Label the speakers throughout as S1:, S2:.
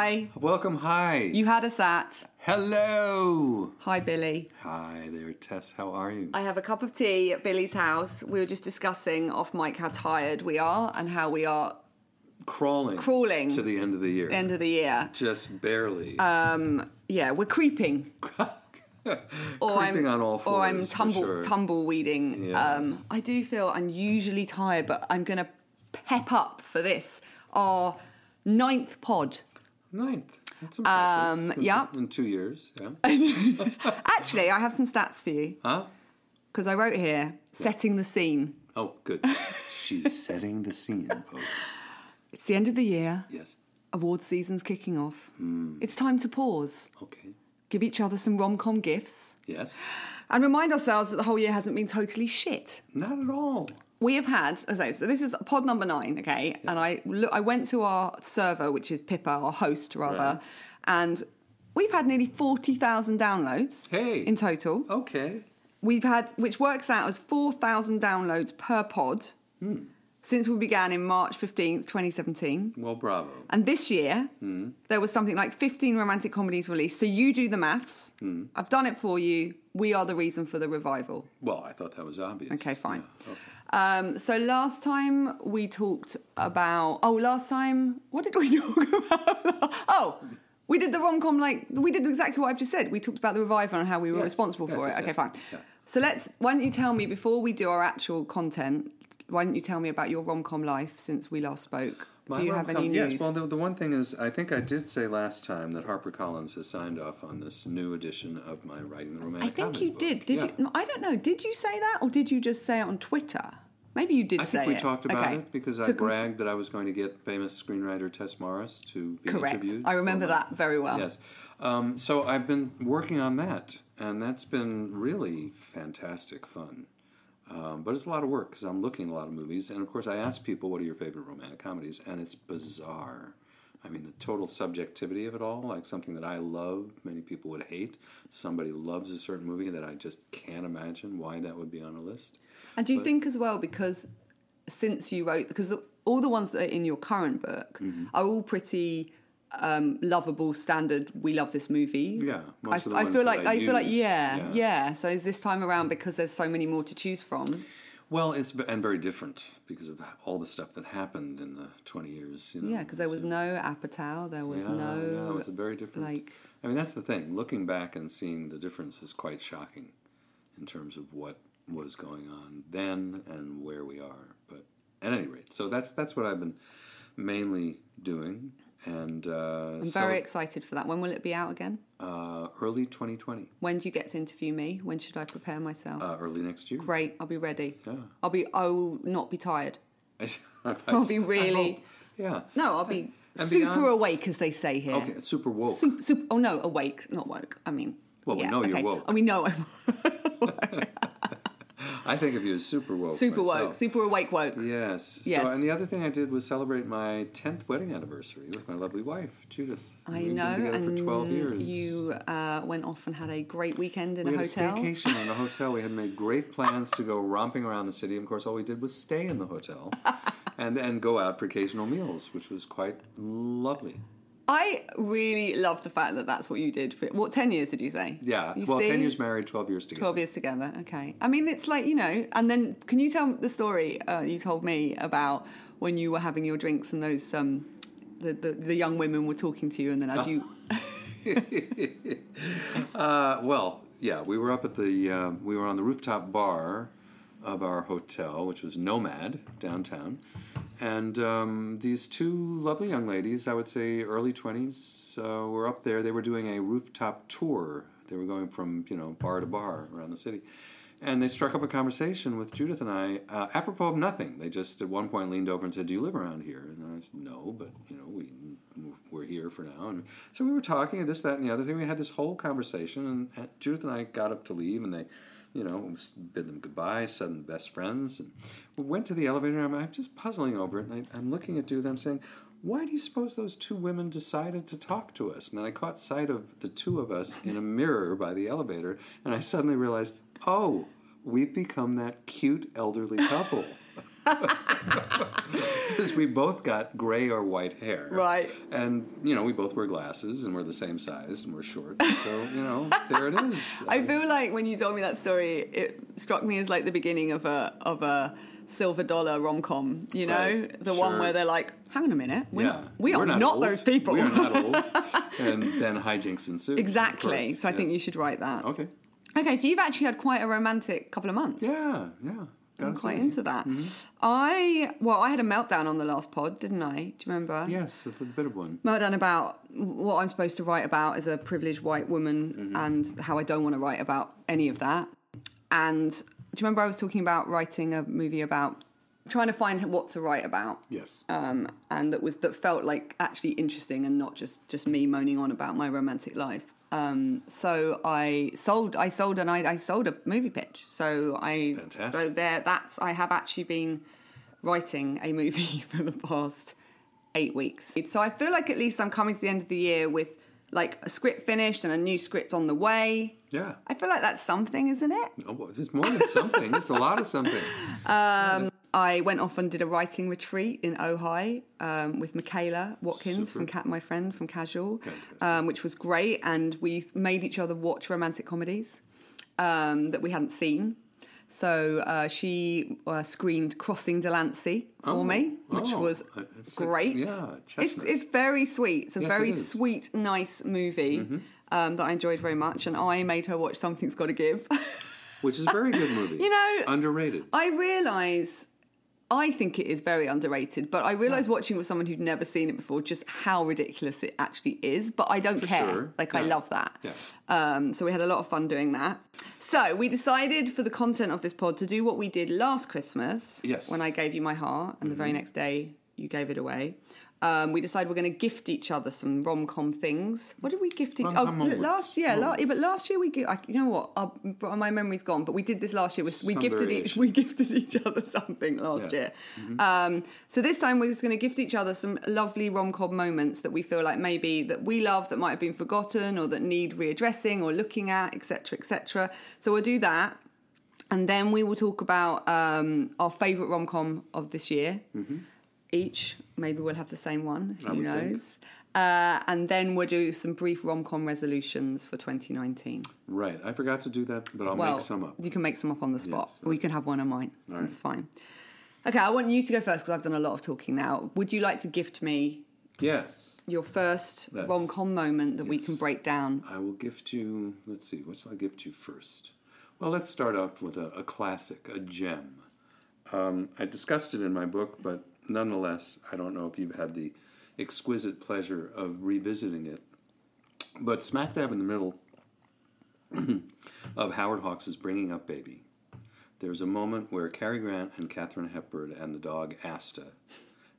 S1: Welcome, hi.
S2: You had us at.
S1: Hello.
S2: Hi, Billy.
S1: Hi there, Tess. How are you?
S2: I have a cup of tea at Billy's house. We were just discussing off mic how tired we are and how we are
S1: crawling.
S2: Crawling.
S1: to the end of the year.
S2: end of the year.
S1: Just barely.
S2: Yeah, we're creeping. Or
S1: Creeping on all fours,
S2: Or I'm tumble
S1: sure.
S2: tumbleweeding.
S1: Yes.
S2: Um, I do feel unusually tired, but I'm going to pep up for this. Our ninth pod.
S1: Ninth. That's impressive.
S2: Um, yeah.
S1: In two years. Yeah.
S2: Actually, I have some stats for you
S1: huh?
S2: because I wrote here setting the scene.
S1: Oh, good. She's setting the scene, folks.
S2: It's the end of the year.
S1: Yes.
S2: Award season's kicking off.
S1: Hmm.
S2: It's time to pause,
S1: Okay.
S2: give each other some rom com gifts,
S1: Yes.
S2: and remind ourselves that the whole year hasn't been totally shit.
S1: Not at all.
S2: We have had, okay, so this is pod number nine, okay, and I look, I went to our server, which is Pippa, our host rather,
S1: Right.
S2: and we've had nearly forty thousand downloads.
S1: Hey.
S2: in total,
S1: Okay.
S2: we've had, which works out as four thousand downloads per pod
S1: Hmm.
S2: since we began in March fifteenth, twenty seventeen.
S1: Well, bravo.
S2: And this year,
S1: Hmm.
S2: there was something like 15 romantic comedies released. So you do the maths.
S1: Hmm.
S2: I've done it for you. We are the reason for the revival.
S1: Well, I thought that was obvious.
S2: Okay, fine.
S1: Yeah, okay.
S2: Um, so last time we talked about. Oh, last time. What did we talk about? oh, we did the rom com like. We did exactly what I've just said. We talked about the revival and how we were
S1: Yes,
S2: responsible
S1: yes,
S2: for
S1: yes,
S2: it. Okay, fine.
S1: Yeah.
S2: So let's. Why don't you tell me, before we do our actual content, why don't you tell me about your rom com life since we last spoke? Do you have any news?
S1: Yes, well, the, the one thing is, I think I did say last time that HarperCollins has signed off on this new edition of my Writing the Romantic
S2: I think you
S1: book.
S2: did. Did
S1: Yeah.
S2: you? No, I don't know. Did you say that, or did you just say it on Twitter? Maybe you did
S1: I think we
S2: it.
S1: talked about
S2: Okay.
S1: it because I bragged that I was going to get famous screenwriter Tess Morris to be
S2: Correct.
S1: interviewed.
S2: I remember
S1: my-
S2: that very well.
S1: Yes. Um, so I've been working on that, and that's been really fantastic fun. Um, but it's a lot of work because I'm looking at a lot of movies, and of course I ask people, "What are your favorite romantic comedies?" And it's bizarre. I mean, the total subjectivity of it all, like something that I love, many people would hate. Somebody loves a certain movie that I just can't imagine why that would be on a list.
S2: And do you
S1: but-
S2: think as well because since you wrote because the, all the ones that are in your current book
S1: Mm-hmm.
S2: are all pretty um, lovable, standard. We love this movie.
S1: Yeah, most
S2: I,
S1: of the
S2: I feel like
S1: I
S2: feel like yeah,
S1: yeah.
S2: yeah, So is this time around because there's so many more to choose from?
S1: Well, it's and very different because of all the stuff that happened in the 20 years. You know,
S2: Yeah, because there was
S1: So-
S2: no Apatow, there was
S1: yeah,
S2: no.
S1: yeah, it's a very different.
S2: like-
S1: I mean, that's the thing. Looking back and seeing the difference is quite shocking in terms of what was going on then and where we are. But at any rate, so that's that's what I've been mainly doing, and uh,
S2: I'm
S1: so,
S2: very excited for that. When will it be out again?
S1: uh, early 2020,
S2: When do you get to interview me? When should I prepare myself?
S1: uh, early next year.
S2: Great, I'll be ready.
S1: Yeah.
S2: I'll be. I will not be tired. I'll be really-
S1: hope. yeah.
S2: No, I'll be
S1: And
S2: super
S1: beyond-
S2: awake, as they say here.
S1: Okay, super woke.
S2: Super, super. Oh no, awake, not woke. I mean.
S1: Well, we
S2: yeah,
S1: know you're woke.
S2: Oh, we know I'm
S1: I think of you as super woke.
S2: super
S1: myself.
S2: woke, super awake woke.
S1: Yes.
S2: Yes.
S1: So, and the other thing I did was celebrate my 10th wedding anniversary with my lovely wife, Judith.
S2: I
S1: We've
S2: know,
S1: been together
S2: and
S1: for 12 years.
S2: you uh, went off and had a great weekend in
S1: we
S2: a
S1: had
S2: hotel.
S1: a staycation in a hotel. We had made great plans to go romping around the city. Of course, all we did was stay in the hotel and and go out for occasional meals, which was quite lovely.
S2: I really love the fact that that's what you did for what ten years did you say?
S1: Yeah.
S2: You
S1: well,
S2: see?
S1: 10 years married, 12 years together.
S2: 12 years together okay i mean it's like you know and then can you tell the story uh, you told me about when you were having your drinks and those um the, the, the young women were talking to you and then as you
S1: Uh, well, yeah, we were up at the uh, we were on the rooftop bar of our hotel, which was Nomad downtown, and um, these two lovely young ladies, I would say early twenties, uh, were up there. They were doing a rooftop tour. They were going from you know bar to bar around the city. And they struck up a conversation with Judith and I, uh, apropos of nothing. They just at one point leaned over and said, "Do you live around here?" And I said, "No, but you know, we we're here for now." And so we were talking and this, that, and the other thing. We had this whole conversation, and Judith and I got up to leave, and they, you know, bid them goodbye, said them best friends, and we went to the elevator. I'm, I'm just puzzling over it, and I, I'm looking at Judith. I'm saying, "Why do you suppose those two women decided to talk to us?" And then I caught sight of the two of us in a mirror by the elevator, and I suddenly realized, "Oh, we've become that cute elderly couple." Because we both got gray or white hair.
S2: Right.
S1: And, you know, we both wear glasses and we're the same size and we're short. So, you know, there it is.
S2: I feel like when you told me that story, it struck me as like the beginning of a of a silver dollar rom com. You know,
S1: Right,
S2: the one where they're like, "Hang on a minute, we're
S1: yeah.
S2: not, we
S1: We're
S2: are not,
S1: old.
S2: those people."
S1: We are not old. and then hijinks ensue.
S2: exactly. So I think you should write that.
S1: Okay.
S2: Okay, so you've actually had quite a romantic couple of months.
S1: Yeah, yeah.
S2: I'm quite into that.
S1: Mm-hmm.
S2: I well, I had a meltdown on the last pod, didn't I? Do you remember?
S1: Yes, a bit of one.
S2: meltdown about what I'm supposed to write about as a privileged white woman
S1: Mm-hmm.
S2: and how I don't want to write about any of that. And do you remember I was talking about writing a movie about trying to find what to write about?
S1: Yes.
S2: Um, and that was that felt like actually interesting and not just just me moaning on about my romantic life. Um, so I sold, I sold, and I, I sold a movie pitch. So I,
S1: fantastic.
S2: so there, that's I have actually been writing a movie for the past eight weeks. So I feel like at least I'm coming to the end of the year with like a script finished and a new script on the way.
S1: yeah.
S2: I feel like that's something, isn't it?
S1: Oh, well, it's more than something. it's a lot of something.
S2: I went off and did a writing retreat in Ojai um, with Michaela Watkins
S1: Super.
S2: from Cat, my friend from Casual, um, which was great. And we made each other watch romantic comedies um, that we hadn't seen. So uh, she uh, screened Crossing Delancey for
S1: Oh,
S2: me, which
S1: oh,
S2: was
S1: uh, it's a-
S2: great.
S1: yeah,
S2: it's, it's very sweet. It's a
S1: Yes,
S2: very.
S1: Mm-hmm.
S2: sweet, nice movie um, that I enjoyed very much. And I made her watch Something's Got to Give.
S1: Which is a very good movie.
S2: You know,
S1: underrated.
S2: I realise, I think it is very underrated, but I realise watching it with someone who'd never seen it before just how ridiculous it actually is. But I don't
S1: For
S2: care.
S1: sure.
S2: Like, I love that.
S1: Yeah.
S2: Um, so we had a lot of fun doing that. So we decided for the content of this pod to do what we did last Christmas.
S1: Yes. Mm-hmm.
S2: When I gave you my heart, and the very next day you gave it away. Um, we decided we're going to gift each other some rom com things. What did we gift each? Oh, last year, la-
S1: Moments.
S2: but last year we. gi- I, you know what? Our, my memory's gone. But we did this last year. We, we gifted each. We gifted each other something last
S1: Yeah. Mm-hmm.
S2: year. Um, so this time we're just going to gift each other some lovely rom com moments that we feel like maybe that we love that might have been forgotten or that need readdressing or looking at, etc., etc. So we'll do that. And then we will talk about um, our favourite rom com of this year. Each, maybe we'll have the same one.
S1: I
S2: Who knows? Uh, and then we'll do some brief rom com resolutions for 2019.
S1: Right. I forgot to do that, but I'll
S2: well,
S1: make some up.
S2: you can make some up on the spot,
S1: Yes,
S2: or you can have one of mine.
S1: All
S2: That's fine. Okay, I want you to go first because I've done a lot of talking now. Would you like to gift me
S1: Yes.
S2: your first
S1: Yes.
S2: rom com moment that we can break down?
S1: I will gift you, let's see, what shall I gift you first? Well, let's start off with a, a classic, a gem. Um, I discussed it in my book, but nonetheless, I don't know if you've had the exquisite pleasure of revisiting it. But smack dab in the middle of Howard Hawks' Bringing Up Baby, there's a moment where Cary Grant and Katharine Hepburn and the dog Asta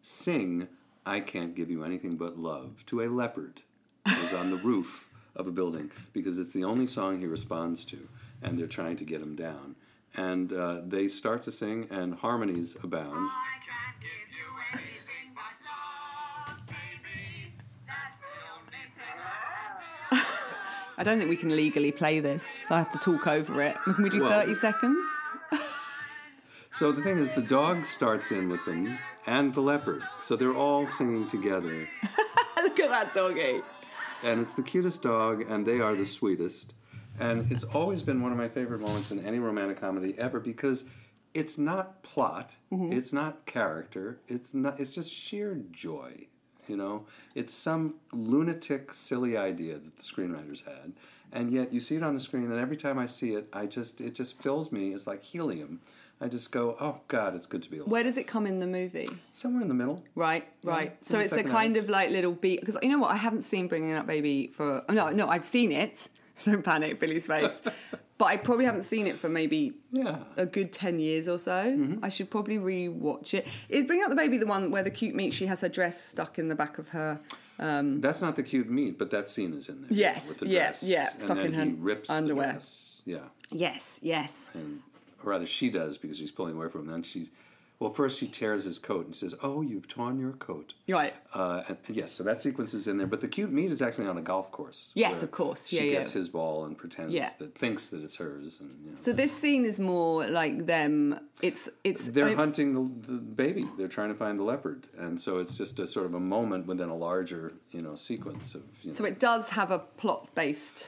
S1: sing I Can't Give You Anything But Love to a leopard who's on the roof of a building because it's the only song he responds to, and they're trying to get him down. And uh, they start to sing, and harmonies abound.
S3: I
S2: don't think we can legally play this, so I have to talk over it. Can we do
S1: Well-
S2: 30 seconds?
S1: So the thing is, the dog starts in with them, and the leopard. So they're all singing together.
S2: Look at that doggy.
S1: and it's the cutest dog, and they are the sweetest. And it's always been one of my favorite moments in any romantic comedy ever because it's not plot, mm-hmm. it's not character, it's not. It's just sheer joy. You know, it's some lunatic, silly idea that the screenwriters had, and yet you see it on the screen, and every time I see it, I just it just fills me. It's like helium. I just go, oh God, it's good to be alive.
S2: Where does it come in the movie?
S1: Somewhere in the middle.
S2: Right, right.
S1: it's
S2: so it's a kind
S1: act.
S2: of like little beat because you know what? I haven't seen Bringing Up Baby for oh, no, no, I've seen it. Don't panic, Billy's face. but I probably haven't seen it for maybe
S1: Yeah.
S2: a good 10 years or so.
S1: Mm-hmm.
S2: I should probably re-watch it. Is Bring Up the Baby the one where the cute meat, she has her dress stuck in the back of her...
S1: That's not the cute meat, but that scene is in there.
S2: Yes,
S1: with the
S2: yeah,
S1: dress.
S2: yeah,
S1: And
S2: stuck
S1: then
S2: in her
S1: he rips
S2: underwear.
S1: The dress. Yeah,
S2: Yes, yes.
S1: and or rather, she does because she's pulling away from him. Then she's Well, first he tears his coat and says, "Oh, you've torn your coat."
S2: Right.
S1: Uh, and, and yes, so that sequence is in there, but the cute meet is actually on a golf course.
S2: Yes, of course.
S1: She
S2: Yeah, yeah.
S1: gets his ball and pretends
S2: Yeah.
S1: that thinks that it's hers, and you know,
S2: So this scene is more like them. It's it's
S1: they're
S2: I-
S1: hunting the, the baby. They're trying to find the leopard, and so it's just a sort of a moment within a larger, you know, sequence of. You know,
S2: So it does have a plot based.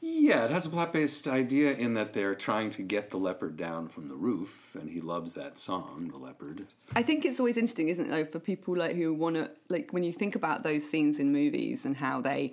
S1: Yeah, it has a plot based idea in that they're trying to get the leopard down from the roof, and he loves that song, The Leopard.
S2: I think it's always interesting, isn't it, though, for people like who want to like when you think about those scenes in movies and how they.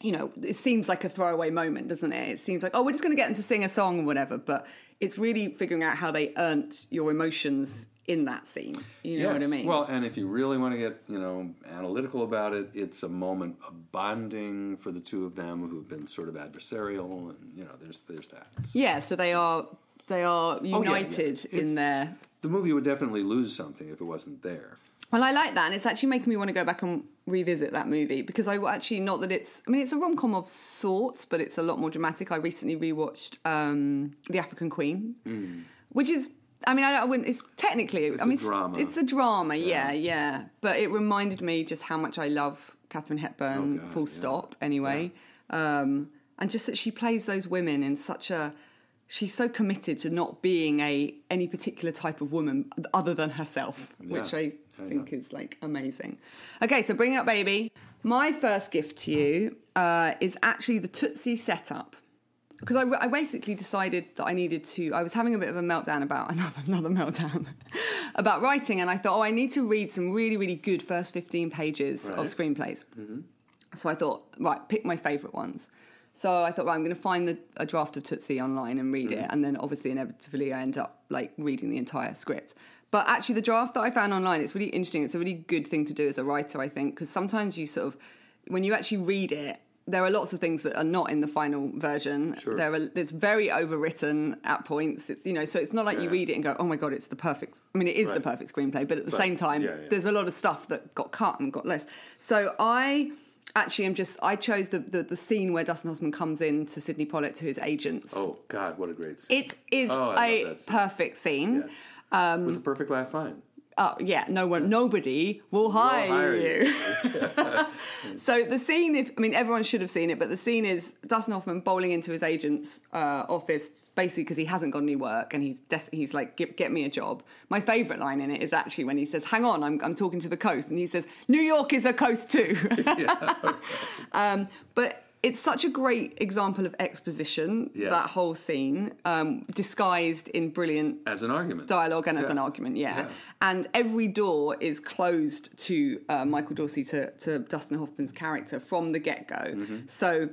S2: You know, it seems like a throwaway moment, doesn't it? It seems like, oh, we're just going to get them to sing a song or whatever. But it's really figuring out how they earned your emotions in that scene. You know what I mean?
S1: Well, and if you really want to get, you know, analytical about it, it's a moment of bonding for the two of them who've been sort of adversarial, and you know, there's there's that. So
S2: yeah. So they are they are
S1: yeah, yeah.
S2: united in their
S1: the movie would definitely lose something if it wasn't there.
S2: Well, I like that, and it's actually making me want to go back and revisit that movie because I actually not that it's. I mean, it's a rom com of sorts, but it's a lot more dramatic. I recently rewatched um, The African Queen, which is. I mean, I, I wouldn't. It's technically.
S1: It's
S2: I mean,
S1: a drama.
S2: It's, a drama. Yeah. yeah, But it reminded me just how much I love Katharine Hepburn.
S1: Oh, God,
S2: full
S1: yeah.
S2: stop. Anyway, um, and just that she plays those women in such a. She's so committed to not being a any particular type of woman other than herself, which
S1: Yeah.
S2: I think is like amazing. Okay, so bring up baby. My first gift to you uh, is actually the Tootsie setup. Because I, I basically decided that I needed to. I was having a bit of a meltdown about another another meltdown about writing, and I thought, oh, I need to read some really really good first fifteen pages of
S1: Right.
S2: screenplays. Mm-hmm. So I thought, right, pick my favourite ones. So I thought, right, I'm going to find the, a draft of Tootsie online and read it, mm-hmm. and then obviously inevitably I end up like reading the entire script. But actually, the draft that I found online, it's really interesting. It's a really good thing to do as a writer, I think, because sometimes you sort of, when you actually read it, there are lots of things that are not in the final version.
S1: Sure.
S2: There are, it's very overwritten at points. It's you know, so it's not like you read it and go, oh my god, it's the perfect. I mean, it is the perfect screenplay, but at the
S1: But,
S2: same time,
S1: yeah, yeah.
S2: there's a lot of stuff that got cut and got less. So I actually am just I chose the the, the scene where Dustin Hoffman comes in to Sydney Pollack to his agents.
S1: Oh God, what a great scene!
S2: It is
S1: Oh,
S2: a
S1: scene.
S2: perfect scene.
S1: yes,
S2: Um,
S1: with the perfect last line.
S2: Oh yeah, no one, nobody will hire,
S1: hire
S2: you. so the scene, if I mean everyone should have seen it, but the scene is Dustin Hoffman bowling into his agent's uh, office, basically because he hasn't got any work, and he's des- he's like, get, "Get me a job." My favourite line in it is actually when he says, "Hang on, I'm I'm talking to the coast," and he says, "New York is a coast too." um, but it's such a great example of exposition.
S1: Yes.
S2: That whole scene, um, disguised in brilliant
S1: As an argument,
S2: dialogue and as an argument, yeah.
S1: Yeah.
S2: And every door is closed to uh, Michael Dorsey to, to Dustin Hoffman's character from the get go.
S1: Mm-hmm.
S2: So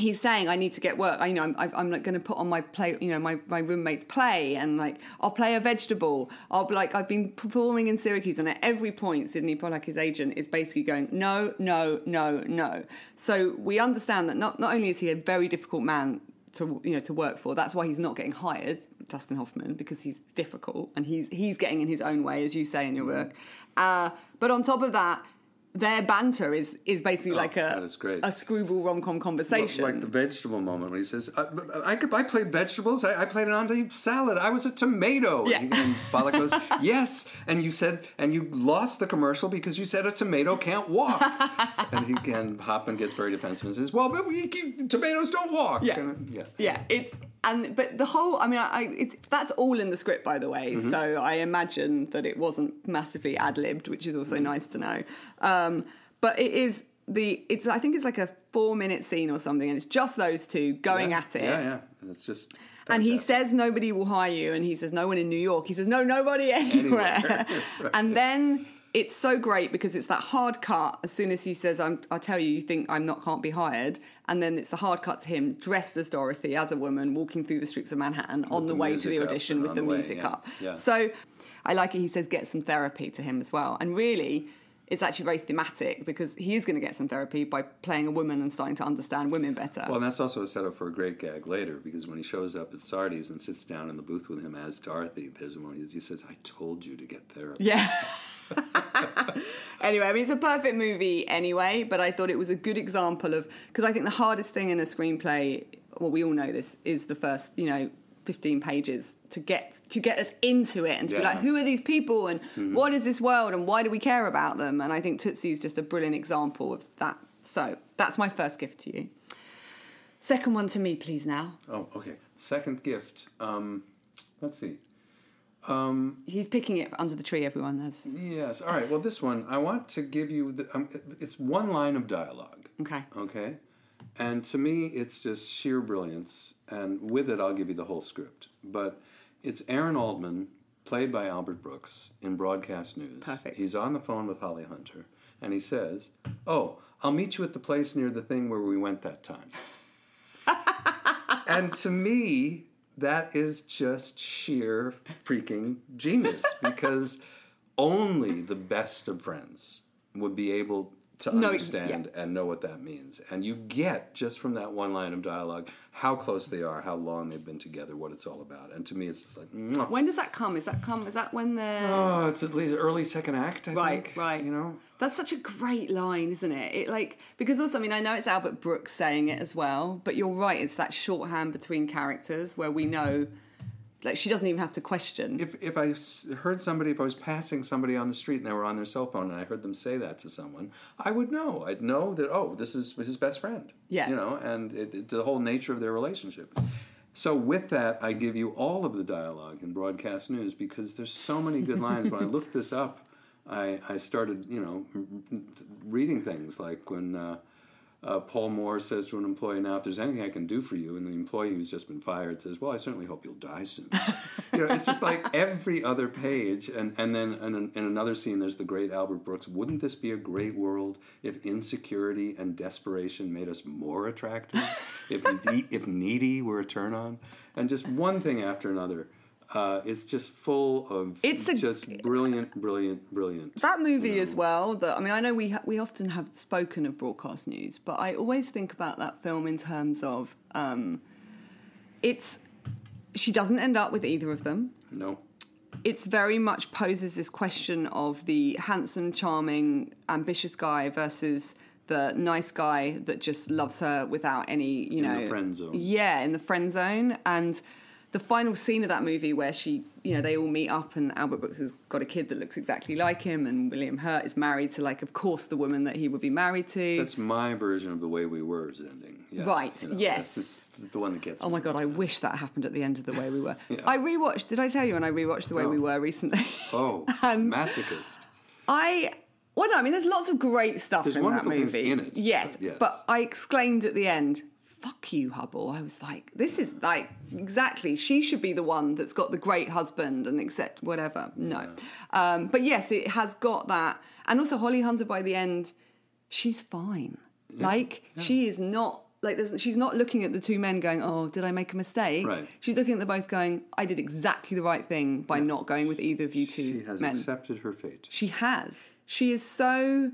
S2: he's saying, "I need to get work. I, you know, I'm, I'm- like going to put on my play, you know, my, my roommate's play, and like I'll play a vegetable. I'll like I've been performing in Syracuse, and at every point, Sydney Pollack, his agent, is basically going, no, no, no, no. So we understand that not not only is he a very difficult man to you know to work for. That's why he's not getting hired, Dustin Hoffman, because he's difficult and he's he's getting in his own way, as you say in your work. Uh, but on top of that, their banter is is basically like a
S1: that is great.
S2: a screwball rom com conversation.
S1: Like the vegetable moment when he says, "I, I, could- I played vegetables. I, I played an Andy salad. I was a tomato."
S2: Yeah.
S1: And, and Pollack goes, "Yes." And you said, and you lost the commercial because you said a tomato can't walk. and he can hop and Hoffman gets very defensive and says, "Well, but we, you- tomatoes don't walk."
S2: Yeah.
S1: And, yeah.
S2: yeah, it's and but the whole. I mean, I, I it's that's all in the script, by the way.
S1: Mm-hmm.
S2: So I imagine that it wasn't massively ad libbed, which is also
S1: Mm-hmm.
S2: nice to know. Um, Um, but it is the. It's I think it's like a four minute scene or something, and it's just those two going
S1: yeah.
S2: at it.
S1: Yeah, yeah. And it's just.
S2: And he says nobody will hire you, and he says no one in New York. He says no, nobody anywhere.
S1: Right.
S2: And then it's so great because it's that hard cut. As soon as he says, I'm, "I tell you, you think I'm not can't be hired," and then it's the hard cut to him dressed as Dorothy, as a woman, walking through the streets of Manhattan on the,
S1: the
S2: way to the audition with the
S1: the way,
S2: music
S1: yeah,
S2: up.
S1: yeah.
S2: So I like it. He says, "Get some therapy" to him as well, and really. It's actually very thematic because he is going to get some therapy by playing a woman and starting to understand women better.
S1: Well, and that's also a setup for a great gag later because when he shows up at Sardi's and sits down in the booth with him as Dorothy, there's a moment he says, "I told you to get therapy."
S2: Yeah. anyway, I mean, it's a perfect movie anyway, but I thought it was a good example of because I think the hardest thing in a screenplay, well, we all know this, is the first, you know, 15 pages to get to get us into it and to be like who are these people and what is this world and why do we care about them and i think tootsie is just a brilliant example of that so that's my first gift to you second one to me please now
S1: Oh, okay. Second gift. Um, let's see.
S2: um he's picking it under the tree everyone has
S1: Yes. All right. Well, this one I want to give you. The, um, it's one line of dialogue.
S2: okay
S1: Okay. And to me, it's just sheer brilliance. And with it, I'll give you the whole script. But it's Aaron Altman, played by Albert Brooks, in broadcast news.
S2: Perfect.
S1: He's on the phone with Holly Hunter, and he says, Oh, I'll meet you at the place near the thing where we went that time. and to me, that is just sheer freaking genius because only the best of friends would be able to
S2: No,
S1: understand and know what that means. And you get just from that one line of dialogue how close they are, how long they've been together, what it's all about. And to me, it's just like, mwah.
S2: when does that come is that come is that when they're
S1: oh, it's at least early second act. I
S2: Right,
S1: think.
S2: right.
S1: You know,
S2: That's such a great line, isn't it? It like because also I mean I know it's Albert Brooks saying it as well, but you're right. It's that shorthand between characters where we know, like she doesn't even have to question.
S1: if if I heard somebody, if I was passing somebody on the street and they were on their cell phone, and I heard them say that to someone, I would know. I'd know that oh, this is his best friend.
S2: Yeah.
S1: you know, and it, it's the whole nature of their relationship. So with that, I give you all of the dialogue in broadcast news because there's so many good lines. when I looked this up, I I started you know reading things like when. Uh, uh, Paul Moore says to an employee, "Now, if there's anything I can do for you," and the employee who's just been fired says, "Well, I certainly hope you'll die soon." you know, it's just like every other page, and and then in, in another scene, there's the great Albert Brooks. Wouldn't this be a great world if insecurity and desperation made us more attractive? if ne- if needy were a turn on, and just one thing after another. Uh, it's just full of
S2: It's a-
S1: just brilliant, brilliant, brilliant.
S2: that movie as well. That I mean, I know we ha- we often have spoken of broadcast news, but I always think about that film in terms of um, it's she doesn't end up with either of them.
S1: No,
S2: it's very much poses this question of the handsome, charming, ambitious guy versus the nice guy that just loves her without any, you
S1: In
S2: know,
S1: the friend zone.
S2: Yeah, in the friend zone. And the final scene of that movie where she, you know, they all meet up and Albert Brooks has got a kid that looks exactly like him, and William Hurt is married to, like, of course, the woman that he would be married to.
S1: That's my version of the way we were is ending. Yeah,
S2: Right,
S1: you know,
S2: yes.
S1: It's the one that gets.
S2: Oh my god, I wish that happened at the end of the way we were.
S1: Yeah.
S2: I rewatched. Did I tell you when I rewatched the way we were recently?
S1: Oh,
S2: And-
S1: masochist.
S2: I well, no, I mean, there's lots of great stuff
S1: There's
S2: in that movie.
S1: in it,
S2: yes,
S1: yes.
S2: but I exclaimed at the end, "Fuck you, Hubbell!" I was like, "This is like exactly. She should be the one that's got the great husband and accept whatever." No, um, but yes, it has got that, and also Holly Hunter by the end, she's fine. Like she is not. Like there's, she's not looking at the two men going, "Oh, did I make a mistake?"
S1: Right.
S2: She's looking at them both going, "I did exactly the right thing by not going with either of you two
S1: She has
S2: men."
S1: accepted her fate.
S2: She has. She is so.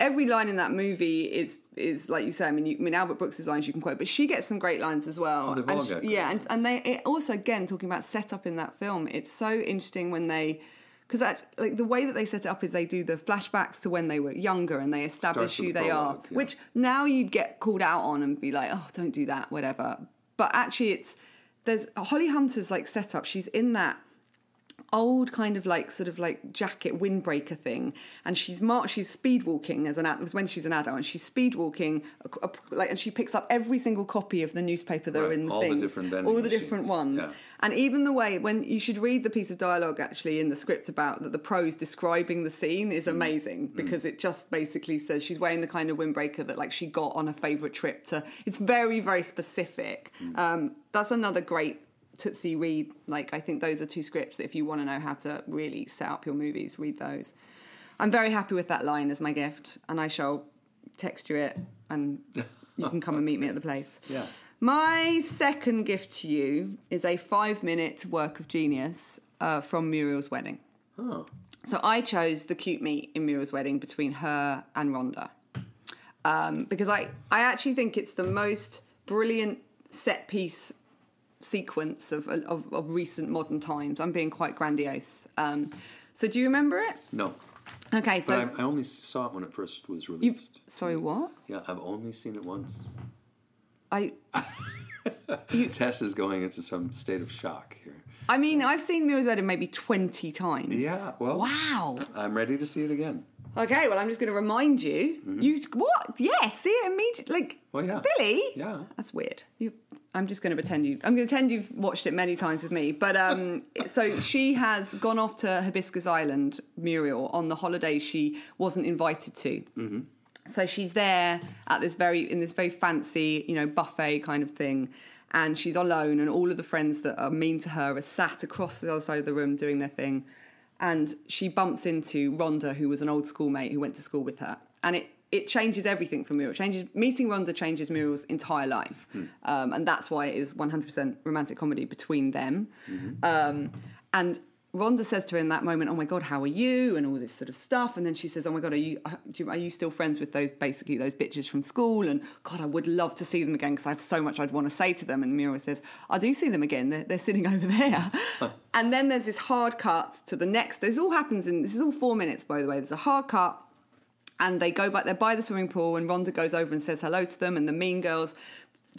S2: Every line in that movie is is like you say. I mean, you, I mean Albert Brooks's lines you can quote, but she gets some great lines as well.
S1: Oh, they've
S2: and she- yeah, and, and they it also again talking about setup in that film. It's so interesting when they. Because like the way that they set it up is they do the flashbacks to when they were younger and they establish who
S1: the
S2: they are,
S1: yeah.
S2: which now you'd get called out on and be like, oh, don't do that, whatever. But actually, it's there's Holly Hunter's like setup. She's in that old kind of like sort of like jacket windbreaker thing and she's mar- she's speed walking as an ad- was when she's an adult and she's speed walking a- a- like and she picks up every single copy of the newspaper that are in the thing.
S1: all the
S2: things,
S1: different
S2: all the different ones
S1: yeah.
S2: and even the way when you should read the piece of dialogue actually in the script about that the prose describing the scene
S1: Mm.
S2: is amazing because it just basically says she's wearing the kind of windbreaker that like she got on a favorite trip to it's very very specific
S1: Mm.
S2: um, that's another great Tootsie read. Like, I think those are two scripts that if you want to know how to really set up your movies, read those. I'm very happy with that line as my gift, and I shall text you it, and you can come and meet me at the place.
S1: Yeah.
S2: My second gift to you is a five minute work of genius uh, from Muriel's wedding.
S1: Oh,
S2: So I chose the cute meet in Muriel's wedding between her and Rhonda. Um, because I, I actually think it's the most brilliant set piece sequence of, of, of recent modern times. I'm being quite grandiose. Um, so do you remember it?
S1: no.
S2: Okay, so
S1: But I, I only saw it when it first was
S2: you
S1: released.
S2: sorry what?
S1: Yeah, I've only seen it once.
S2: I
S1: Tess is going into some state of shock here.
S2: I mean, I've seen Muriel's Wedding maybe 20 times.
S1: Yeah, well-
S2: Wow.
S1: I'm ready to see it again.
S2: Okay, well, I'm just going to remind you. You what? Yeah, see it immediately. Like,
S1: Well, yeah.
S2: Billy.
S1: Yeah.
S2: That's weird. You, I'm just going to pretend you. I'm going to pretend you've watched it many times with me. But um, so she has gone off to Hibiscus Island, Muriel, on the holiday she wasn't invited to. Mm-hmm. So she's there at this very in this very fancy, you know, buffet kind of thing. And she's alone, and all of the friends that are mean to her are sat across the other side of the room doing their thing and she bumps into Rhonda, who was an old schoolmate who went to school with her, and it it changes everything for Muriel. It changes meeting Rhonda changes Muriel's entire life, um, and that's why it is one hundred percent romantic comedy between them. Um, and Rhonda says to her in that moment, "Oh my God, how are you?" and all this sort of stuff. And then she says, "Oh my God, are you uh, are you, still friends with those basically those bitches from school?" And God, I would love to see them again because I have so much I'd want to say to them. And Muriel says, "I do see them again. They're, they're sitting over there." and then there's this hard cut to the next. This all happens in this is all four minutes, by the way. There's a hard cut and they go back they're by the swimming pool and Rhonda goes over and says hello to them and the mean girls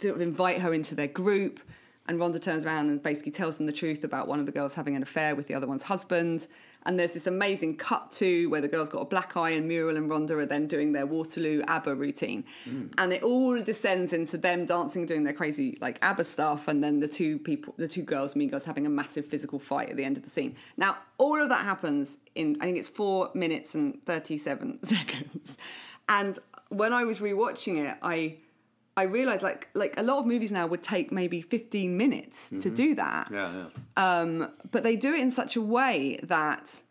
S2: sort of invite her into their group and Rhonda turns around and basically tells them the truth about one of the girls having an affair with the other one's husband. And there's this amazing cut to where the girl's got a black eye and Muriel and Rhonda are then doing their Waterloo ABBA routine. Mm. And it all descends into them dancing doing their crazy like ABBA stuff and then the two people the two girls mean girls having a massive physical fight at the end of the scene. Now all of that happens in I think it's four minutes and 37 seconds. And when I was rewatching it I I realized like like a lot of movies now would take maybe 15 minutes to do that
S1: Yeah, yeah.
S2: um, but they do it in such a way that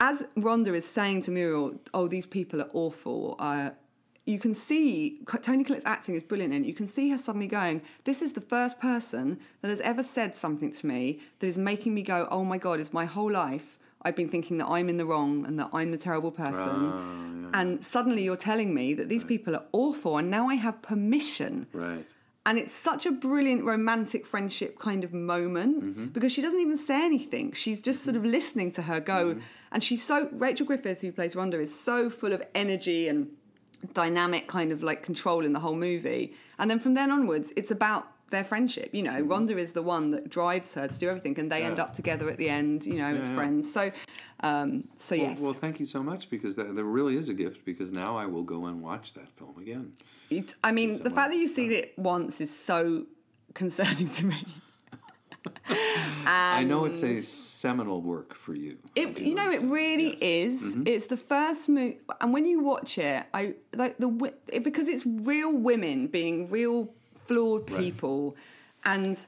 S2: as Rhonda is saying to Muriel, "Oh, these people are awful," uh, you can see Toni Collette's acting is brilliant, and you can see her suddenly going, "This is the first person that has ever said something to me that is making me go, oh my god, it's my whole life." I've been thinking that I'm in the wrong and that I'm the terrible person. Ah, and suddenly you're telling me that these people are awful and now I have permission
S1: Right.
S2: and it's such a brilliant romantic friendship kind of moment mm-hmm. because she doesn't even say anything. She's just sort of mm-hmm. listening to her go. Mm-hmm. And she's so, Rachel Griffith, who plays Rhonda, is so full of energy and dynamic kind of like control in the whole movie. And then from then onwards, it's about their friendship. You know, Rhonda is the one that drives her to do everything and they end up together at the end, you know, as
S1: yeah.
S2: friends. So, um, so
S1: Well,
S2: yes.
S1: well, thank you so much because that, that really is a gift because now I will go and watch that film again.
S2: It, I mean, the fact that you've seen it once is so concerning to me.
S1: I know it's a seminal work for you.
S2: It, you know, it really
S1: Yes. Mm-hmm.
S2: is. It's the first movie, and when you watch it, I like the it, because it's real women being real flawed
S1: Right.
S2: people, and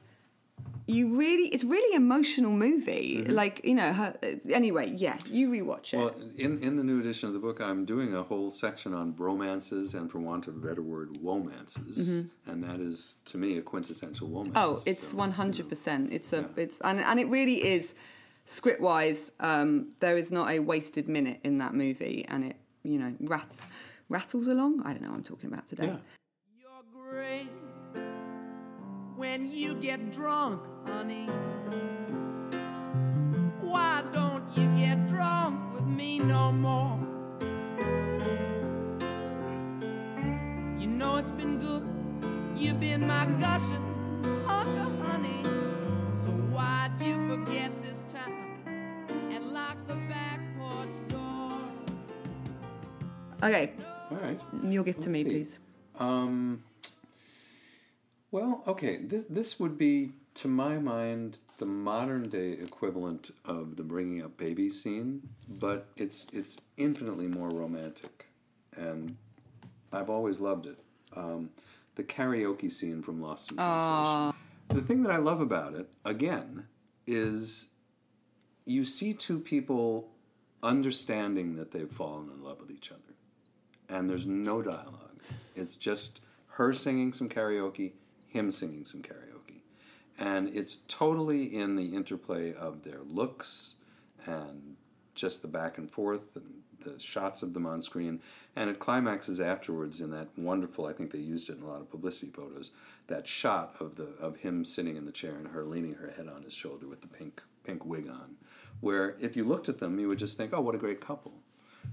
S2: you really, it's really emotional movie. Like you know, her, anyway, yeah, you rewatch it.
S1: Mm-hmm. Well, in, in the new edition of the book, I'm doing a whole section on bromances and, for want of a better word, womances, and that is to me a quintessential romance.
S2: Mm-hmm. Oh, it's
S1: So,
S2: one
S1: you
S2: hundred
S1: know.
S2: percent. It's a
S1: Yeah.
S2: it's and and it really is script wise. Um, there is not a wasted minute in that movie, and it you know rat, rattles along. I don't know what I'm talking about today.
S1: Yeah.
S4: You're great when you get drunk, honey. Why don't you get drunk with me no more? You know it's been good. You've been my gushing hunk of honey. So why'd you forget this time and lock the back porch door?
S2: Okay,
S1: All right.
S2: your gift to me,
S1: see.
S2: please.
S1: Um, well, okay. This this would be, to my mind, the modern day equivalent of the bringing up baby scene, but it's it's infinitely more romantic, and I've always loved it. Um, the karaoke scene from Lost in Translation. The thing that I love about it, again, is you see two people understanding that they've fallen in love with each other and there's no dialogue. It's just her singing some karaoke, him singing some karaoke. And it's totally in the interplay of their looks and just the back and forth and the shots of them on screen. And it climaxes afterwards in that wonderful, I think they used it in a lot of publicity photos, that shot of the of him sitting in the chair and her leaning her head on his shoulder with the pink pink wig on. Where if you looked at them you would just think, Oh, what a great couple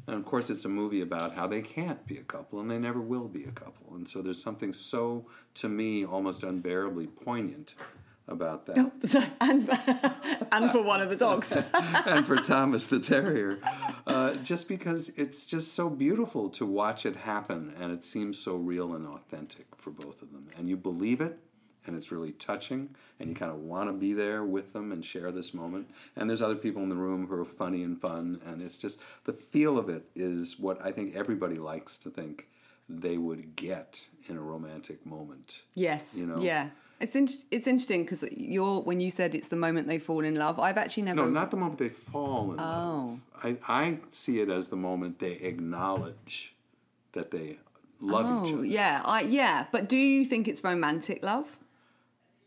S1: And of course, it's a movie about how they can't be a couple and they never will be a couple. And so there's something so, to me, almost unbearably poignant about that.
S2: and, and for one of the dogs.
S1: and for Thomas the Terrier, uh, just because it's just so beautiful to watch it happen, and it seems so real and authentic for both of them, and you believe it, and it's really touching, and you kind of want to be there with them and share this moment. And there's other people in the room who are funny and fun, and it's just the feel of it is what I think everybody likes to think they would get in a romantic moment.
S2: Yes.
S1: You know?
S2: Yeah. It's in, it's interesting because you're when you said it's the moment they fall in love. I've actually never.
S1: No, not the moment they fall in
S2: Oh.
S1: love. I, I see it as the moment they acknowledge that they love each
S2: Oh
S1: other.
S2: yeah, I yeah. But do you think it's romantic love?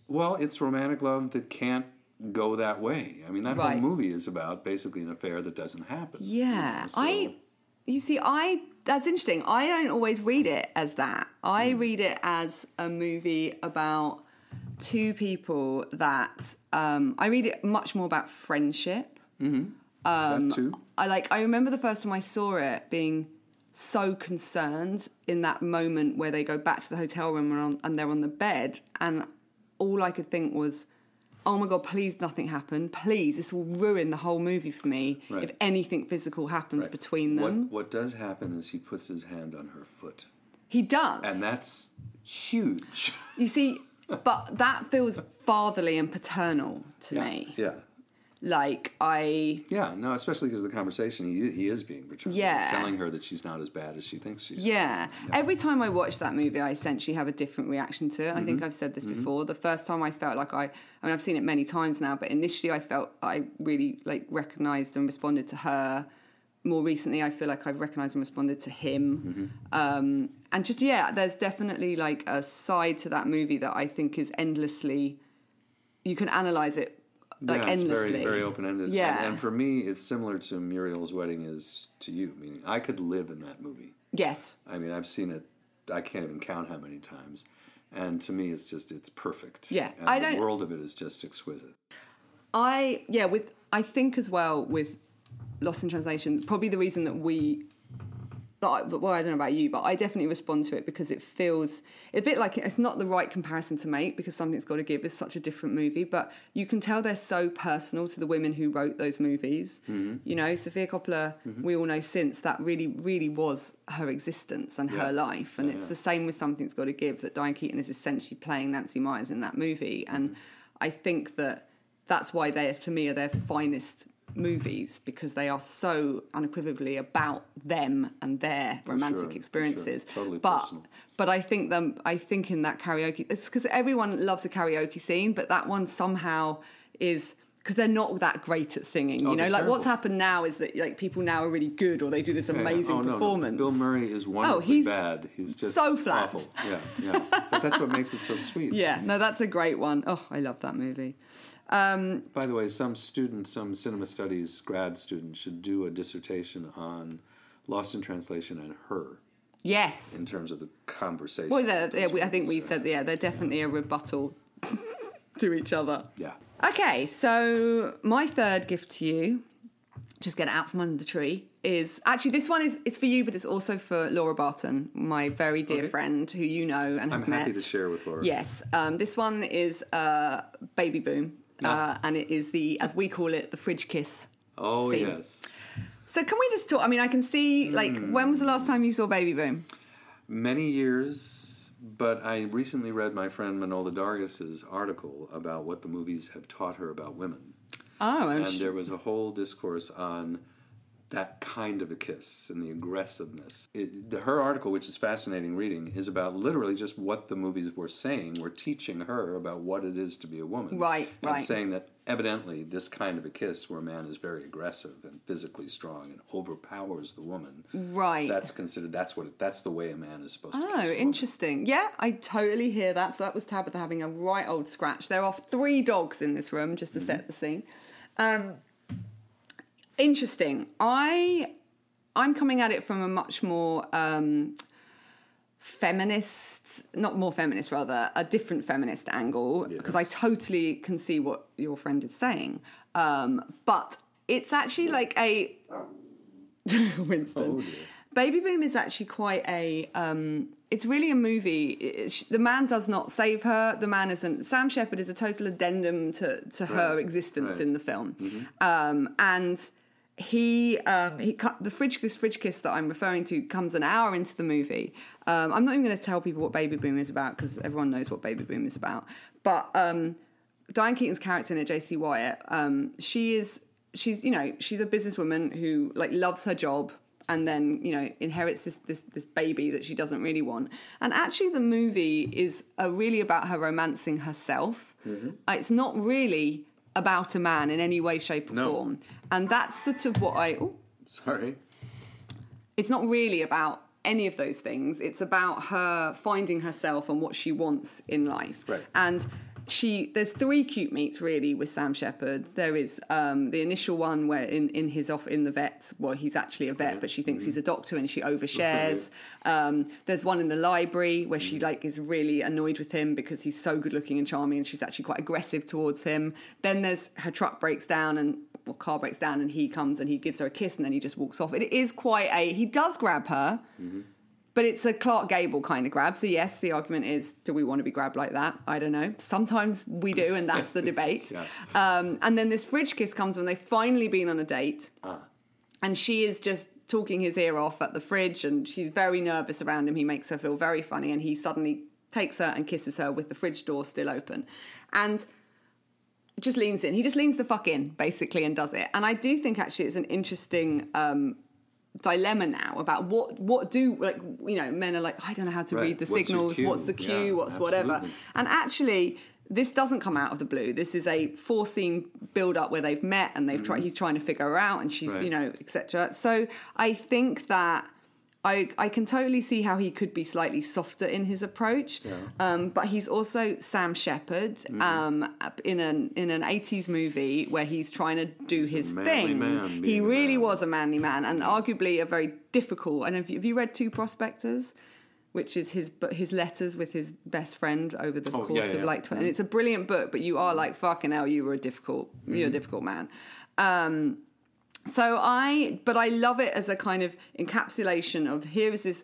S1: Well, it's romantic love that can't go that way. I mean, that
S2: Right.
S1: whole movie is about basically an affair that doesn't happen. you
S2: Yeah,
S1: know, so-
S2: I. You see, I that's interesting. I don't always read it as that. I
S1: Hmm.
S2: read it as a movie about two people that um, I read it much more about friendship.
S1: that too.
S2: I like. I remember the first time I saw it being so concerned in that moment where they go back to the hotel room and, on, and they're on the bed, and all I could think was, "Oh my god, please nothing happen. Please, this will ruin the whole movie for me
S1: Right.
S2: if anything physical happens
S1: Right.
S2: between them."
S1: What, what does happen is he puts his hand on her foot,
S2: He does,
S1: and that's huge.
S2: you see, but that feels fatherly and paternal to
S1: yeah,
S2: me.
S1: yeah,
S2: Like I,
S1: yeah. No, especially because the conversation he he is being paternal.
S2: Yeah.
S1: He's telling her that she's not as bad as she thinks she is.
S2: Yeah. Every time I watch that movie, I essentially have a different reaction to it. I
S1: Mm-hmm.
S2: think I've said this before. The first time I felt like I, I mean, I've seen it many times now, but initially I felt I really like recognized and responded to her. More recently, I feel like I've recognized and responded to him.
S1: Mm-hmm.
S2: Um, and just, yeah, there's definitely like a side to that movie that I think is endlessly, you can analyze it like
S1: yeah, it's
S2: endlessly.
S1: very very open ended.
S2: Yeah.
S1: and, and for me, it's similar to Muriel's wedding is to you. Meaning, I could live in that movie.
S2: Yes.
S1: I mean, I've seen it. I can't even count how many times. And to me, it's just it's perfect.
S2: Yeah,
S1: and
S2: I
S1: the
S2: don't-
S1: world of it is just exquisite.
S2: I yeah, with I think as well with Lost in Translation, probably the reason that we I, well, I don't know about you, but I definitely respond to it because it feels a bit like it's not the right comparison to make because something's got to give is such a different movie, but you can tell they're so personal to the women who wrote those movies. Mm-hmm. You know, Sofia Coppola, mm-hmm. we all know since that really, really was her existence and
S1: Yeah.
S2: her life, and
S1: Yeah,
S2: it's
S1: yeah.
S2: the same with Something's Got to Give that Diane Keaton is essentially playing Nancy Meyers in that movie, and mm-hmm. I think that that's why they, to me, are their finest movies because they are so unequivocally about them and their romantic
S1: sure,
S2: experiences.
S1: sure. Totally
S2: but
S1: personal.
S2: but I think them. I think in that karaoke, it's because everyone loves a karaoke scene, but that one somehow is. Because they're not that great at singing, oh, you
S1: Oh,
S2: know. Like what's happened now is that like people now are really good, or they do this
S1: Yeah, yeah.
S2: Oh, amazing
S1: Oh, no, no.
S2: performance.
S1: Bill Murray is wonderfully oh,
S2: he's
S1: bad. He's just
S2: so flat.
S1: awful. Yeah, yeah. But that's what makes it so sweet.
S2: Yeah, no, that's a great one. Oh, I love that movie. Um,
S1: By the way, some student, some cinema studies grad student should do a dissertation on Lost in Translation and her
S2: yes.
S1: in terms of the conversation.
S2: Well, they're,
S1: of
S2: yeah, we, I think we said yeah, they're definitely a rebuttal to each other.
S1: Yeah.
S2: Okay, so my third gift to you, just get it out from under the tree, is actually this one is it's for you, but it's also for Laura Barton, my very dear
S1: Okay.
S2: friend who you know and
S1: I'm
S2: have met.
S1: happy to share with Laura.
S2: Yes, um, this one is uh, Baby Boom, uh,
S1: Ah.
S2: and it is the as we call it the fridge kiss.
S1: Oh
S2: Theme.
S1: yes.
S2: So can we just talk? I mean, I can see like
S1: Hmm.
S2: when was the last time you saw Baby Boom?
S1: Many years, but I recently read my friend Manohla Dargis's article about what the movies have taught her about women.
S2: Oh, I'm
S1: And
S2: sh-
S1: there was a whole discourse on that kind of a kiss and the aggressiveness. It, the, her article, which is fascinating reading, is about literally just what the movies were saying, were teaching her about what it is to be a woman.
S2: Right,
S1: and
S2: right.
S1: saying that evidently this kind of a kiss where a man is very aggressive and physically strong and overpowers the woman.
S2: right.
S1: That's considered. That's what. It, that's the way a man is supposed to.
S2: Oh, interesting. Yeah, I totally hear that. So that was Tabitha having a right old scratch. There are three dogs in this room, just to set the scene. Um, interesting. I I'm coming at it from a much more um, feminist, not more feminist, rather a different feminist angle because I totally can see what your friend is saying. Um, but it's actually like a Winston.
S1: Oh.
S2: Baby Boom is actually quite a. Um, it's really a movie. It- the man does not save her. The man isn't. Sam Shepard is a total addendum to to her
S1: Right,
S2: existence
S1: right.
S2: in the film, um, and he um, he the fridge this fridge kiss that I'm referring to comes an hour into the movie. Um, I'm not even going to tell people what Baby Boom is about because everyone knows what Baby Boom is about. But um, Diane Keaton's character in it, JC Wyatt, um, she is she's you know she's a businesswoman who like loves her job and then you know inherits this this this baby that she doesn't really want. And actually, the movie is uh, really about her romancing herself.
S1: Mm-hmm.
S2: Uh, it's not really about a man in any way, shape, or
S1: No.
S2: form. And that's sort of what I. ooh,
S1: Sorry.
S2: it's not really about any of those things. It's about her finding herself and what she wants in life.
S1: Right.
S2: And she there's three cute meets really with Sam Shepard. There is um, the initial one where in, in his off in the vet, well he's actually a vet, but she thinks he's a doctor and she overshares. Um, there's one in the library where she like is really annoyed with him because he's so good looking and charming, and she's actually quite aggressive towards him. Then there's her truck breaks down and well, car breaks down and he comes and he gives her a kiss and then he just walks off. It is quite a he does grab her, but it's a Clark Gable kind of grab. So yes, the argument is, do we want to be grabbed like that? I don't know. Sometimes we do, and that's the debate.
S1: Yeah.
S2: um, and then this fridge kiss comes when they've finally been on a date, and she is just talking his ear off at the fridge, and she's very nervous around him. He makes her feel very funny, and he suddenly takes her and kisses her with the fridge door still open, and just leans in. He just leans the fuck in, basically, and does it. And I do think actually it's an interesting um, dilemma now about what what do like you know men are like I don't know how to
S1: Right.
S2: read the
S1: What's
S2: signals. What's the cue?
S1: Yeah,
S2: what's whatever.
S1: absolutely.
S2: And actually. This doesn't come out of the blue. This is a four-scene build-up where they've met and they've tried. He's trying to figure her out, and she's,
S1: Mm-hmm. Right.
S2: you know, etc. So I think that I I can totally see how he could be slightly softer in his approach, um, but he's also Sam Shepard
S1: Mm-hmm.
S2: um, in an in an eighties movie where he's trying to do
S1: He's
S2: his thing.
S1: man
S2: he really was a manly man, and arguably a very difficult. And have you, have you read Two Prospectors? Which is his his letters with his best friend over the
S1: Oh,
S2: course
S1: yeah,
S2: of like twenty. And it's a brilliant book, but you are like fucking hell. You were a difficult. You're
S1: Mm-hmm.
S2: a difficult man. Um, so I, but I love it as a kind of encapsulation of here is this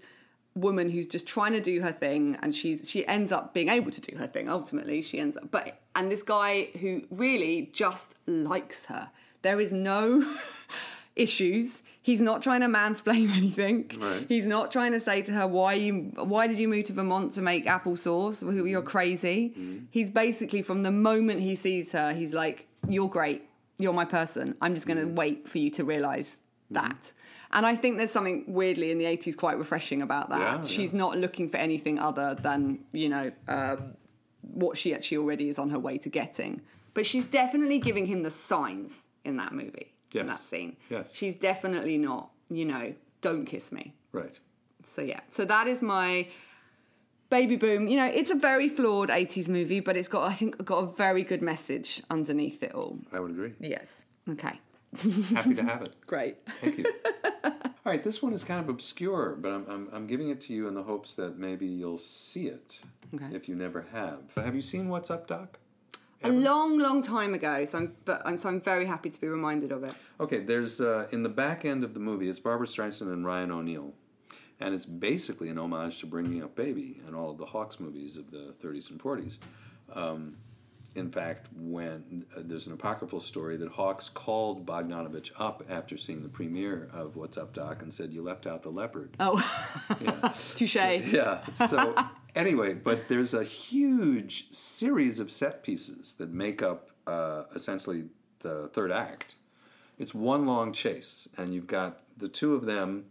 S2: woman who's just trying to do her thing, and she's she ends up being able to do her thing. Ultimately, she ends up, but and this guy who really just likes her. There is no issues. He's not trying to mansplain anything.
S1: Right.
S2: He's not trying to say to her why you why did you move to Vermont to make applesauce? You're crazy. Mm-hmm. He's basically from the moment he sees her, he's like, "You're great. You're my person. I'm just going to wait for you to realize that." And I think there's something weirdly in the 80s quite refreshing about that.
S1: Yeah,
S2: She's
S1: yeah.
S2: not looking for anything other than you know um, what she actually already is on her way to getting. But she's definitely giving him the signs in that movie. In that scene.
S1: Yes.
S2: She's definitely not, you know, don't kiss me.
S1: Right.
S2: So yeah, so that is my baby boom. You know, it's a very flawed '80s movie, but it's got I think got a very good message underneath it all.
S1: I would agree.
S2: Yes. Okay.
S1: Happy to have it.
S2: Great.
S1: Thank you. All right, this one is kind of obscure, but I'm, I'm, I'm giving it to you in the hopes that maybe you'll see it
S2: Okay.
S1: if you never have. Have you seen What's Up, Doc?
S2: A long, long time ago. So I'm, but I'm so I'm very happy to be reminded of it.
S1: Okay, there's uh, in the back end of the movie, it's Barbra Streisand and Ryan O'Neal, and it's basically an homage to Bringing Up Baby and all of the Hawks movies of the 30s and 40s. Um, in fact, when uh, there's an apocryphal story that Hawks called Bogdanovich up after seeing the premiere of What's Up, Doc, and said, "You left out the leopard."
S2: Oh,
S1: Yeah.
S2: touche.
S1: Yeah. So anyway, but there's a huge series of set pieces that make up uh, essentially the third act. It's one long chase, and you've got the two of them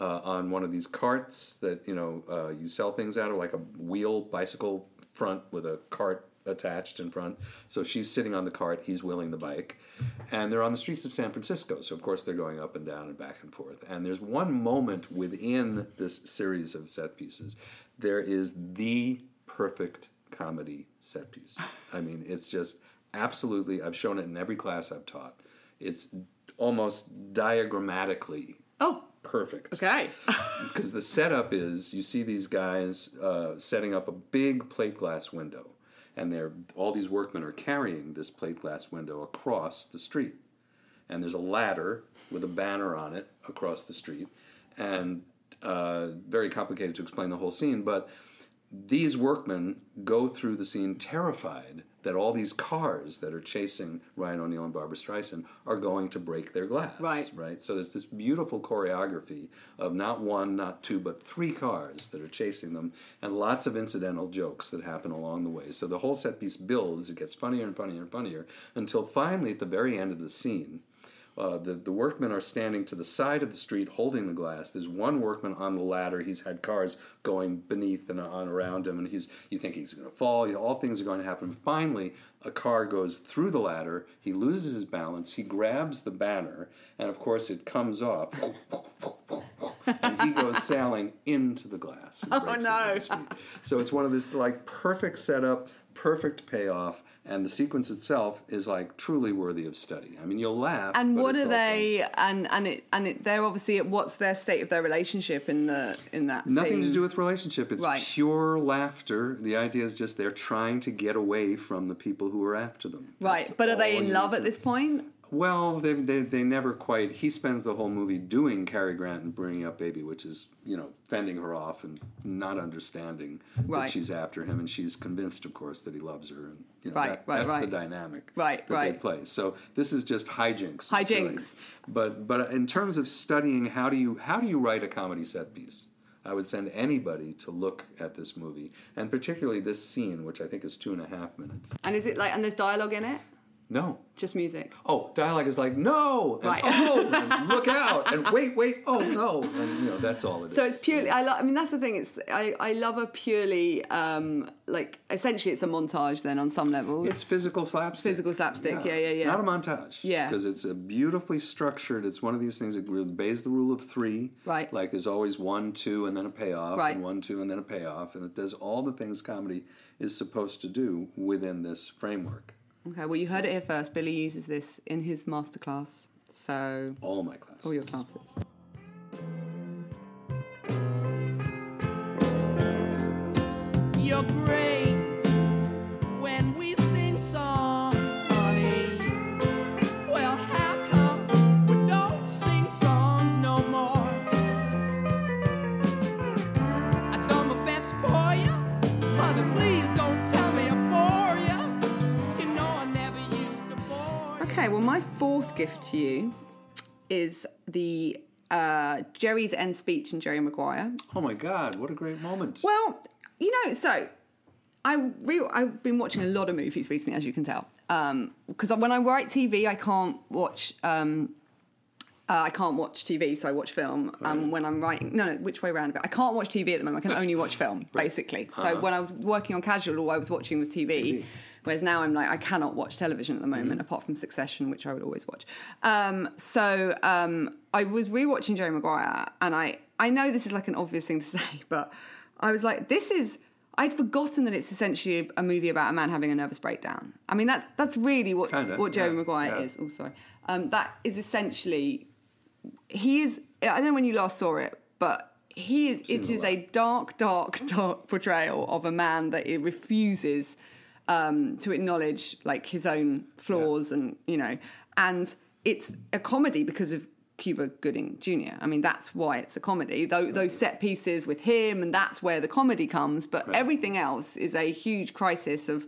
S1: uh, on one of these carts that you know uh, you sell things out of, like a wheel bicycle front with a cart attached in front. So she's sitting on the cart, he's wheeling the bike, and they're on the streets of San Francisco. So of course they're going up and down and back and forth. And there's one moment within this series of set pieces, there is the perfect comedy set piece. I mean, it's just absolutely. I've shown it in every class I've taught. It's almost diagrammatically
S2: Oh,
S1: perfect
S2: okay.
S1: because the setup is you see these guys uh, setting up a big plate glass window, and they're all these workmen are carrying this plate glass window across the street, and there's a ladder with a banner on it across the street, and uh, very complicated to explain the whole scene, but these workmen go through the scene terrified that all these cars that are chasing Ryan O'Neal and Barbra Streisand are going to break their glass.
S2: Right.
S1: Right. So there's this beautiful choreography of not one, not two, but three cars that are chasing them, and lots of incidental jokes that happen along the way. So the whole set piece builds. It gets funnier and funnier and funnier until finally, at the very end of the scene, uh, the, the workmen are standing to the side of the street holding the glass. There's one workman on the ladder. He's had cars going beneath and on around him, and he's you think he's going to fall. You know, all things are going to happen. Finally, a car goes through the ladder. He loses his balance. He grabs the banner, and of course, it comes off. and he goes sailing into the glass.
S2: Oh, no.
S1: with his feet. So it's one of this like perfect setup, perfect payoff, and the sequence itself is like truly worthy of study. I mean, you'll laugh.
S2: And what are they? And and it and it, they're obviously what's their state of their relationship in the in that
S1: Nothing to do with relationship. It's
S2: Right.
S1: pure laughter. The idea is just they're trying to get away from the people who are after them.
S2: right.
S1: That's
S2: But are they in love at this point?
S1: Well, they, they they never quite. He spends the whole movie doing Cary Grant and bringing up baby, which is you know fending her off and not understanding
S2: Right.
S1: that she's after him, and she's convinced, of course, that he loves her, and you know
S2: Right,
S1: that,
S2: right,
S1: that's
S2: right.
S1: the dynamic
S2: Right,
S1: that they play. So this is just hijinks. and silly.
S2: Hijinks.
S1: But but in terms of studying how do you how do you write a comedy set piece? I would send anybody to look at this movie, and particularly this scene, which I think is two and a half minutes.
S2: And is it like and there's dialogue in it?
S1: No,
S2: Just music.
S1: oh, dialogue is like no, and
S2: Right.
S1: oh, and look out, and wait, wait, oh no, and you know that's all it is.
S2: So it's purely. I, lo- I mean, that's the thing. It's I, I love a purely um, like essentially it's a montage then on some levels.
S1: It's physical slapstick.
S2: Physical slapstick, yeah, yeah,
S1: It's
S2: yeah.
S1: It's not a montage.
S2: Yeah.
S1: Because it's a beautifully structured. It's one of these things that obeys the rule of three.
S2: Right.
S1: Like there's always one, two, and then a payoff,
S2: Right.
S1: and one, two, and then a payoff, and it does all the things comedy is supposed to do within this framework.
S2: Okay, well you heard it here first. Billy uses this in his masterclass. So
S1: All my classes.
S2: all your classes.
S4: You're great
S2: gift to you is the uh, Jerry's end speech in Jerry Maguire.
S1: Oh my God! What a great moment.
S2: Well, you know, so I re- I've been watching a lot of movies recently, as you can tell. Because when I write TV, I can't watch. Um, uh, I can't watch TV, so I watch film. Um, when I'm writing, no, no, which way around? I can't watch TV at the moment. I can only watch film, basically. So when I was working on Casual, all I was watching was TV.
S1: TV.
S2: Whereas now I'm like, I cannot watch television at the moment, apart from Succession, which I would always watch. Um, so um, I was rewatching Jerry Maguire, and I I know this is like an obvious thing to say, but I was like, this is. I'd forgotten that it's essentially a movie about a man having a nervous breakdown. I mean, that's that's really what
S1: Kinda,
S2: what Jerry
S1: yeah,
S2: Maguire
S1: yeah.
S2: is. Oh, sorry. Um, that is essentially he is. I don't know when you last saw it, but he is. It is a dark, dark, dark portrayal of a man that it refuses um, to acknowledge like his own flaws, and you know, and it's a comedy because of Cuba Gooding Jr. I mean, that's why it's a comedy. Those, those set pieces with him, and that's where the comedy comes. But
S1: Right.
S2: everything else is a huge crisis of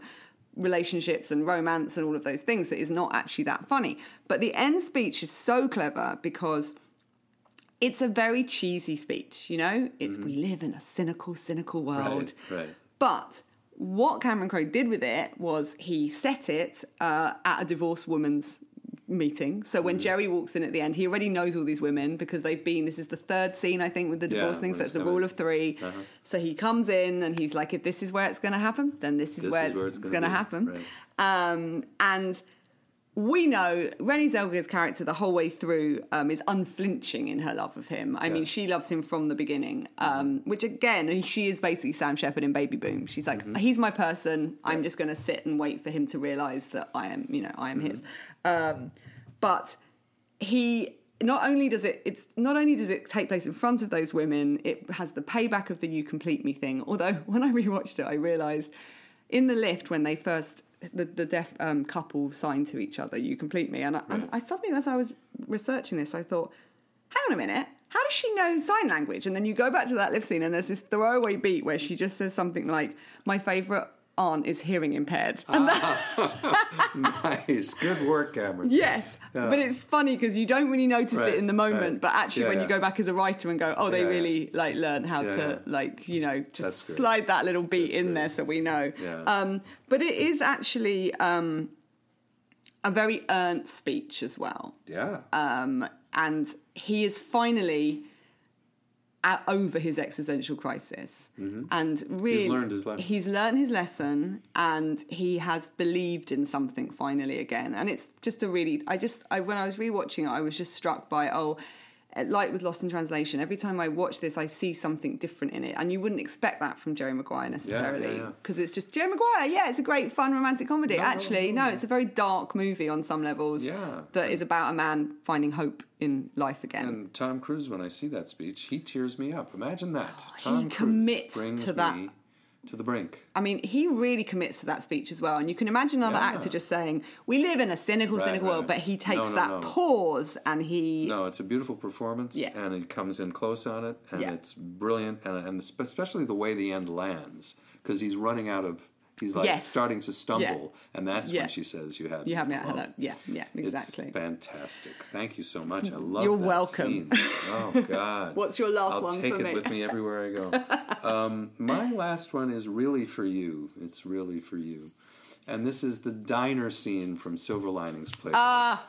S2: relationships and romance and all of those things that is not actually that funny. But the end speech is so clever because it's a very cheesy speech, you know? It's we live in a cynical, cynical world.
S1: Right, right.
S2: But what Cameron Crowe did with it was he set it uh, at a divorced woman's meeting. So
S1: Mm-hmm.
S2: when Jerry walks in at the end, he already knows all these women because they've been. This is the third scene, I think, with the
S1: Yeah,
S2: divorce thing.
S1: when
S2: So it's the
S1: coming.
S2: rule of 3
S1: Uh-huh.
S2: So he comes in and he's like, if this is where it's going to happen, then this is
S1: This
S2: where
S1: is
S2: it's,
S1: where it's
S2: going to happen.
S1: right.
S2: Um, and we know Renée Zellweger's character the whole way through um, is unflinching in her love of him. I mean, she loves him from the beginning, um, which again, she is basically Sam Shepard in Baby Boom. She's like, he's my person. I'm just going to sit and wait for him to realize that I am, you know, I am his. Um, but he not only does it it's not only does it take place in front of those women it has the payback of the you complete me thing although when i rewatched it i realized in the lift when they first the the deaf um, couple sign to each other. You complete me, and I, and I suddenly, as I was researching this, I thought, hang on a minute. How does she know sign language? And then you go back to that live scene, and there's this throwaway beat where she just says something like, "My favorite aunt is hearing impaired," that,
S1: nice, good work, Cameron.
S2: Yes,
S1: Yeah.
S2: but it's funny because you don't really notice
S1: Right,
S2: it in the moment,
S1: right.
S2: but actually
S1: Yeah,
S2: when
S1: yeah.
S2: you go back as a writer and go, oh, they really like learn how to like you know just slide that little beat
S1: That's
S2: in there so we know. Um, but it is actually um, a very earned speech as well,
S1: Yeah.
S2: um, and he is finally. Over his existential crisis, and really,
S1: Mm-hmm. learned his lesson.
S2: He's learned his lesson, and he has believed in something finally again. And it's just a really, I just, I when I was rewatching it, I was just struck by oh, Uh, like with Lost in Translation. Every time I watch this, I see something different in it, and you wouldn't expect that from Jerry Maguire necessarily,
S1: yeah.
S2: because it's just Jerry Maguire. Yeah, it's a great, fun romantic comedy.
S1: No,
S2: Actually,
S1: no,
S2: no,
S1: no.
S2: it's a very dark movie on some levels.
S1: Yeah.
S2: that is about a man finding hope in life again.
S1: And Tom Cruise, when I see that speech, he tears me up. Imagine that.
S2: Oh, he
S1: Tom Cruise
S2: commits
S1: brings
S2: to that.
S1: me to the brink.
S2: I mean, he really commits to that speech as well. And you can imagine another
S1: Yeah.
S2: actor just saying, "We live in a cynical,
S1: Right,
S2: cynical world," but he takes
S1: No, no,
S2: that
S1: no.
S2: pause and he.
S1: No, it's a beautiful performance,
S2: Yeah.
S1: and it comes in close on it, and
S2: Yeah.
S1: it's brilliant, and, and especially the way the end lands, because he's running out of, he's like
S2: Yes.
S1: starting to stumble, and that's
S2: Yeah.
S1: when she says, "You have
S2: You have me at
S1: alone."
S2: hello. Yeah, yeah, exactly.
S1: It's fantastic. Thank you so much. I love
S2: You're welcome.
S1: scene. Oh God.
S2: What's your last
S1: I'll
S2: one
S1: take
S2: for
S1: it
S2: me?
S1: with me everywhere I go. um, my last one is really for you. It's really for you. And this is the diner scene from Silver Linings Playbook.
S2: Ah,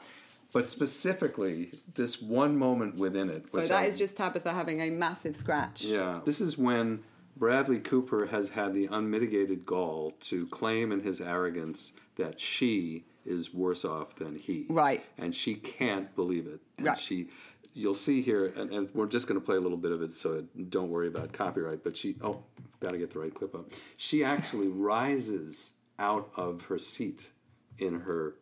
S1: but specifically, this one moment within it.
S2: so that
S1: I-
S2: is just Tabitha having a massive scratch.
S1: yeah. This is when Bradley Cooper has had the unmitigated gall to claim in his arrogance that she is worse off than he.
S2: Right.
S1: And she can't believe it. And
S2: Right.
S1: she you'll see here and, and we're just going to play a little bit of it so don't worry about copyright but she oh got to get the right clip up she actually rises out of her seat in her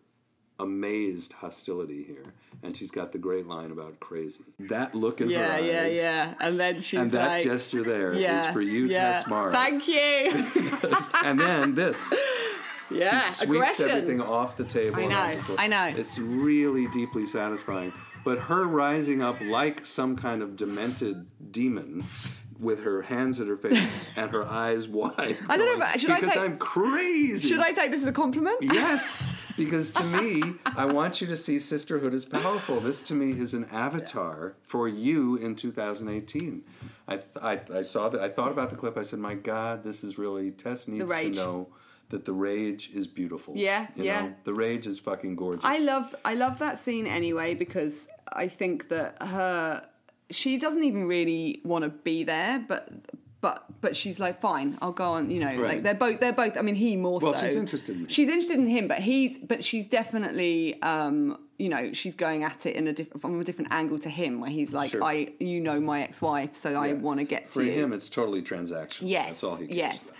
S1: amazed hostility here and she's got the great line about crazy that look in
S2: Yeah,
S1: her eyes
S2: yeah, yeah. Yeah. And then she's
S1: and that
S2: like,
S1: gesture there is
S2: yeah,
S1: for you,
S2: yeah.
S1: Tess Morris.
S2: Thank you.
S1: And then this.
S2: yeah,
S1: she sweeps
S2: aggression.
S1: everything off the table.
S2: I know,
S1: off the floor.
S2: I know.
S1: It's really deeply satisfying. But her rising up like some kind of demented demon with her hands at her face and her eyes wide.
S2: I don't know, should I
S1: because
S2: take-
S1: I'm crazy.
S2: Should I take this as a compliment?
S1: Yes, because to me, I want you to see sisterhood as powerful. This to me is an avatar for you in 2018. I, I, I saw that. I thought about the clip. I said, "My God, this is really Tess needs to know that the rage is beautiful.
S2: Yeah,
S1: you
S2: yeah.
S1: Know? The rage is fucking gorgeous.
S2: I love I love that scene anyway because I think that her she doesn't even really want to be there, but but but she's like, fine, I'll go on. You know,
S1: Right.
S2: like they're both they're both. I mean, he more
S1: Well,
S2: so.
S1: she's interested in him.
S2: She's interested in him, but he's but she's definitely. um you know, she's going at it in a diff- from a different angle to him, where he's like,
S1: Sure.
S2: "I, you know, my ex-wife, so I want to get to
S1: For
S2: you."
S1: him, it's totally transactional.
S2: Yes,
S1: That's all he cares
S2: yes.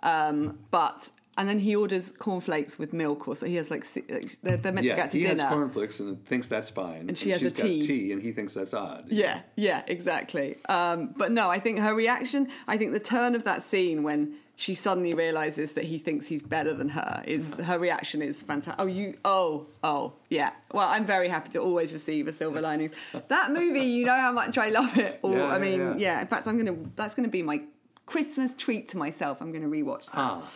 S1: about.
S2: Um, but and then he orders cornflakes with milk, or so he has like like, they're, they're meant to
S1: Yeah,
S2: go out to
S1: he
S2: dinner.
S1: has cornflakes and thinks that's fine. And
S2: she has
S1: she's
S2: a tea.
S1: got tea, and he thinks that's odd.
S2: Yeah, yeah, exactly. Um, but no, I think her reaction, I think the turn of that scene when she suddenly realizes that he thinks he's better than her is her reaction is fantastic. Oh, you, oh, oh, yeah. Well, I'm very happy to always receive a silver lining. that movie, you know how much I love it. Or,
S1: Yeah,
S2: I mean,
S1: yeah.
S2: yeah. In fact, I'm gonna. That's gonna be my Christmas treat to myself. I'm gonna rewatch that.
S1: Ah,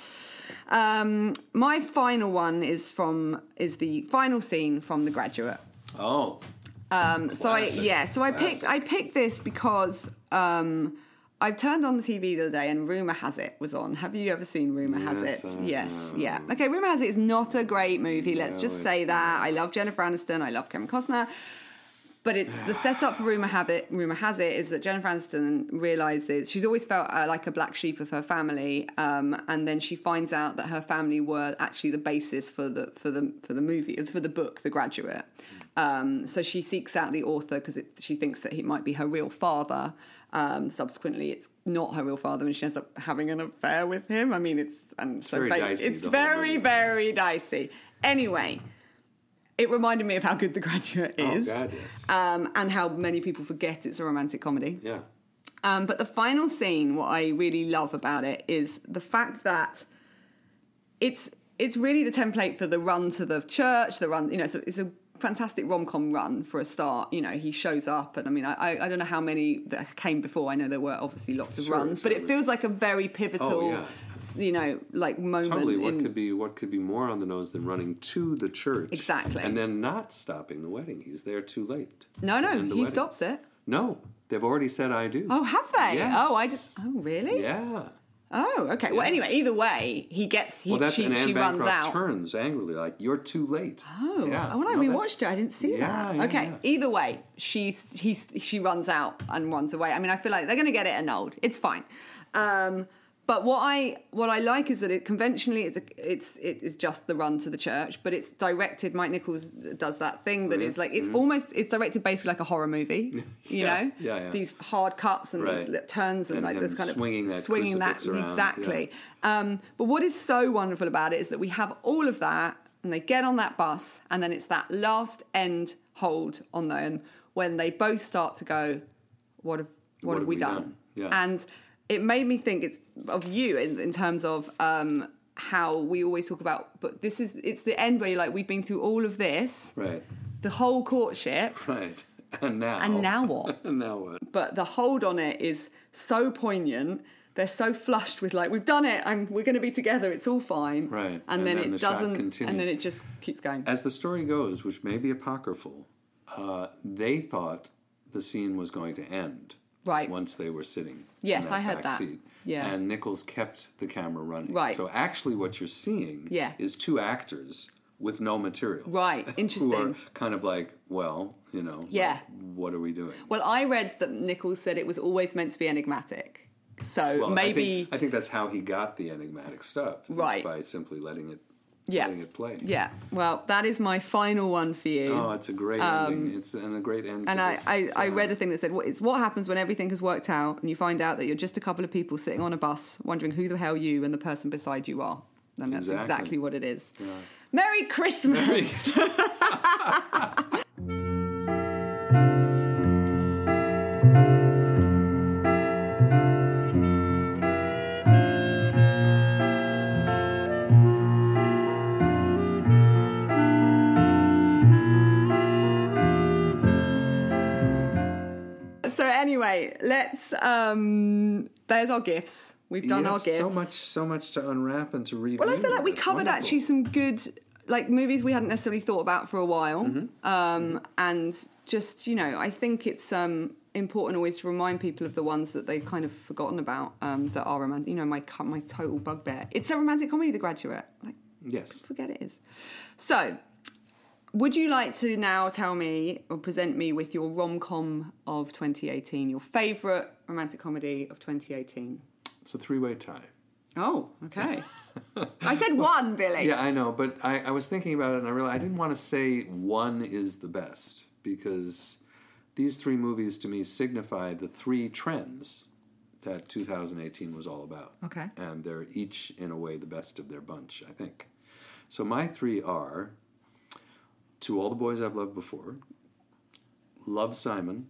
S2: Um, my final one is from is the final scene from The Graduate.
S1: oh,
S2: Um, so I yeah, so I picked I picked this because um, I turned on the TV the other day and Rumor Has It was on. Have you ever seen Rumor Has
S1: Yes,
S2: It?
S1: I
S2: yes,
S1: have.
S2: yeah. Okay, Rumor Has It is not a great movie. Let's
S1: No,
S2: just say
S1: it's
S2: that. I love Jennifer Aniston. I love Kevin Costner. But it's the setup for rumor have it. Rumor has it is that Jennifer Aniston realizes she's always felt uh, like a black sheep of her family, um, and then she finds out that her family were actually the basis for the for the for the movie for the book, The Graduate. Um, so she seeks out the author because she thinks that he might be her real father. Um, subsequently, it's not her real father, and she ends up having an affair with him. I mean, it's and so
S1: very
S2: ba-
S1: dicey,
S2: It's very very dicey. Anyway. It reminded me of how good The Graduate
S1: oh
S2: is
S1: God, yes.
S2: um, and how many people forget it's a romantic comedy.
S1: yeah.
S2: Um, but the final scene, what I really love about it is the fact that it's it's really the template for the run to the church, the run. You know, a, it's a fantastic rom com run for a start. You know, he shows up, and I mean, I I- don't know how many that came before. I know there were obviously lots of
S1: Sure,
S2: runs, but it feels like a very oh, pivotal.
S1: Oh, yeah.
S2: You know, like moment.
S1: Totally. What
S2: in-
S1: could be what could be more on the nose than running to the church?
S2: Exactly.
S1: And then not stopping the wedding. He's there too late.
S2: No, no, he
S1: wedding.
S2: stops it.
S1: No, they've already said I do.
S2: Oh, have they?
S1: Yes.
S2: Oh, I just. Oh, really?
S1: Yeah.
S2: Oh, okay. Well, anyway, either way, he gets. He,
S1: Well, that's
S2: she,
S1: and Anne
S2: she runs
S1: Bancroft
S2: out.
S1: turns angrily, like you're too late.
S2: Oh,
S1: yeah.
S2: when I
S1: No, that-
S2: rewatched it, I didn't see
S1: Yeah,
S2: that.
S1: yeah,
S2: okay,
S1: yeah.
S2: either way, she he's she runs out and runs away. I mean, I feel like they're going to get it annulled. It's fine. Um, but what I what I like is that it conventionally it's a, it's it is just the run to the church, but it's directed. Mike Nichols does that thing that is like it's almost it's directed basically like a horror movie. You
S1: Mm-hmm. Yeah,
S2: know,
S1: yeah, yeah.
S2: these hard cuts and these
S1: Right.
S2: lip turns and,
S1: And
S2: like this kind of
S1: swinging that
S2: swinging that
S1: around,
S2: exactly. Um, but what is so wonderful about it is that we have all of that, and they get on that bus, and then it's that last end hold on them when they both start to go, "What have what, have we, done?"
S1: Yeah.
S2: And it made me think it's of you in, in terms of um, how we always talk about. But this is it's the end where you're like, we've been through all of this,
S1: Right.
S2: the whole courtship,
S1: Right. And now.
S2: and now what?
S1: and now what?
S2: but the hold on it is so poignant. They're so flushed with like we've done it. I'm, we're going to be together. It's all fine.
S1: Right.
S2: And,
S1: And
S2: then,
S1: then
S2: it
S1: shot
S2: doesn't. And then it just keeps going.
S1: As the story goes, which may be apocryphal, uh, they thought the scene was going to end.
S2: Right.
S1: Once they were sitting.
S2: Yes, I heard
S1: back
S2: that.
S1: Seat.
S2: Yeah.
S1: And Nichols kept the camera running.
S2: Right.
S1: So actually, what you're seeing
S2: Yeah.
S1: is two actors with no material.
S2: Right, interesting
S1: Who are kind of like, well, you know.
S2: Yeah.
S1: like, what are we doing?
S2: well, I read that Nichols said it was always meant to be enigmatic. So
S1: Well, I
S2: maybe.
S1: think, I think that's how he got the enigmatic stuff.
S2: Right.
S1: By simply letting it,
S2: yeah.
S1: letting it play.
S2: Yeah. Well, that is my final one for you.
S1: Oh, it's a great ending. It's and a great end.
S2: Um, and I,
S1: this,
S2: I, I read a thing that said, what, it's what happens when everything has worked out and you find out that you're just a couple of people sitting on a bus wondering who the hell you and the person beside you are. And that's
S1: Exactly.
S2: exactly, what it is. Merry Christmas! so anyway, let's. um There's our gifts. We've done our
S1: Yes,
S2: gifts.
S1: So much, so much to unwrap and to read.
S2: Well, I feel like we covered
S1: wonderful.
S2: actually some good like movies we hadn't necessarily thought about for a while,
S1: Mm-hmm.
S2: um, and just you know, I think it's um, important always to remind people of the ones that they've kind of forgotten about um, that are romantic. You know, my my total bugbear. It's a romantic comedy, The Graduate. Like,
S1: Yes.
S2: forget it is. So, would you like to now tell me or present me with your rom com of 2018, your favourite romantic comedy of 2018?
S1: It's a three-way tie.
S2: Oh, okay. I said one, Billy.
S1: Yeah, I know, but I, I was thinking about it, and I realized I didn't want to say one is the best because these three movies to me signify the three trends that 2018 was all about.
S2: Okay.
S1: and they're each in a way the best of their bunch, I think. So my three are To All the Boys I've Loved Before, Love Simon,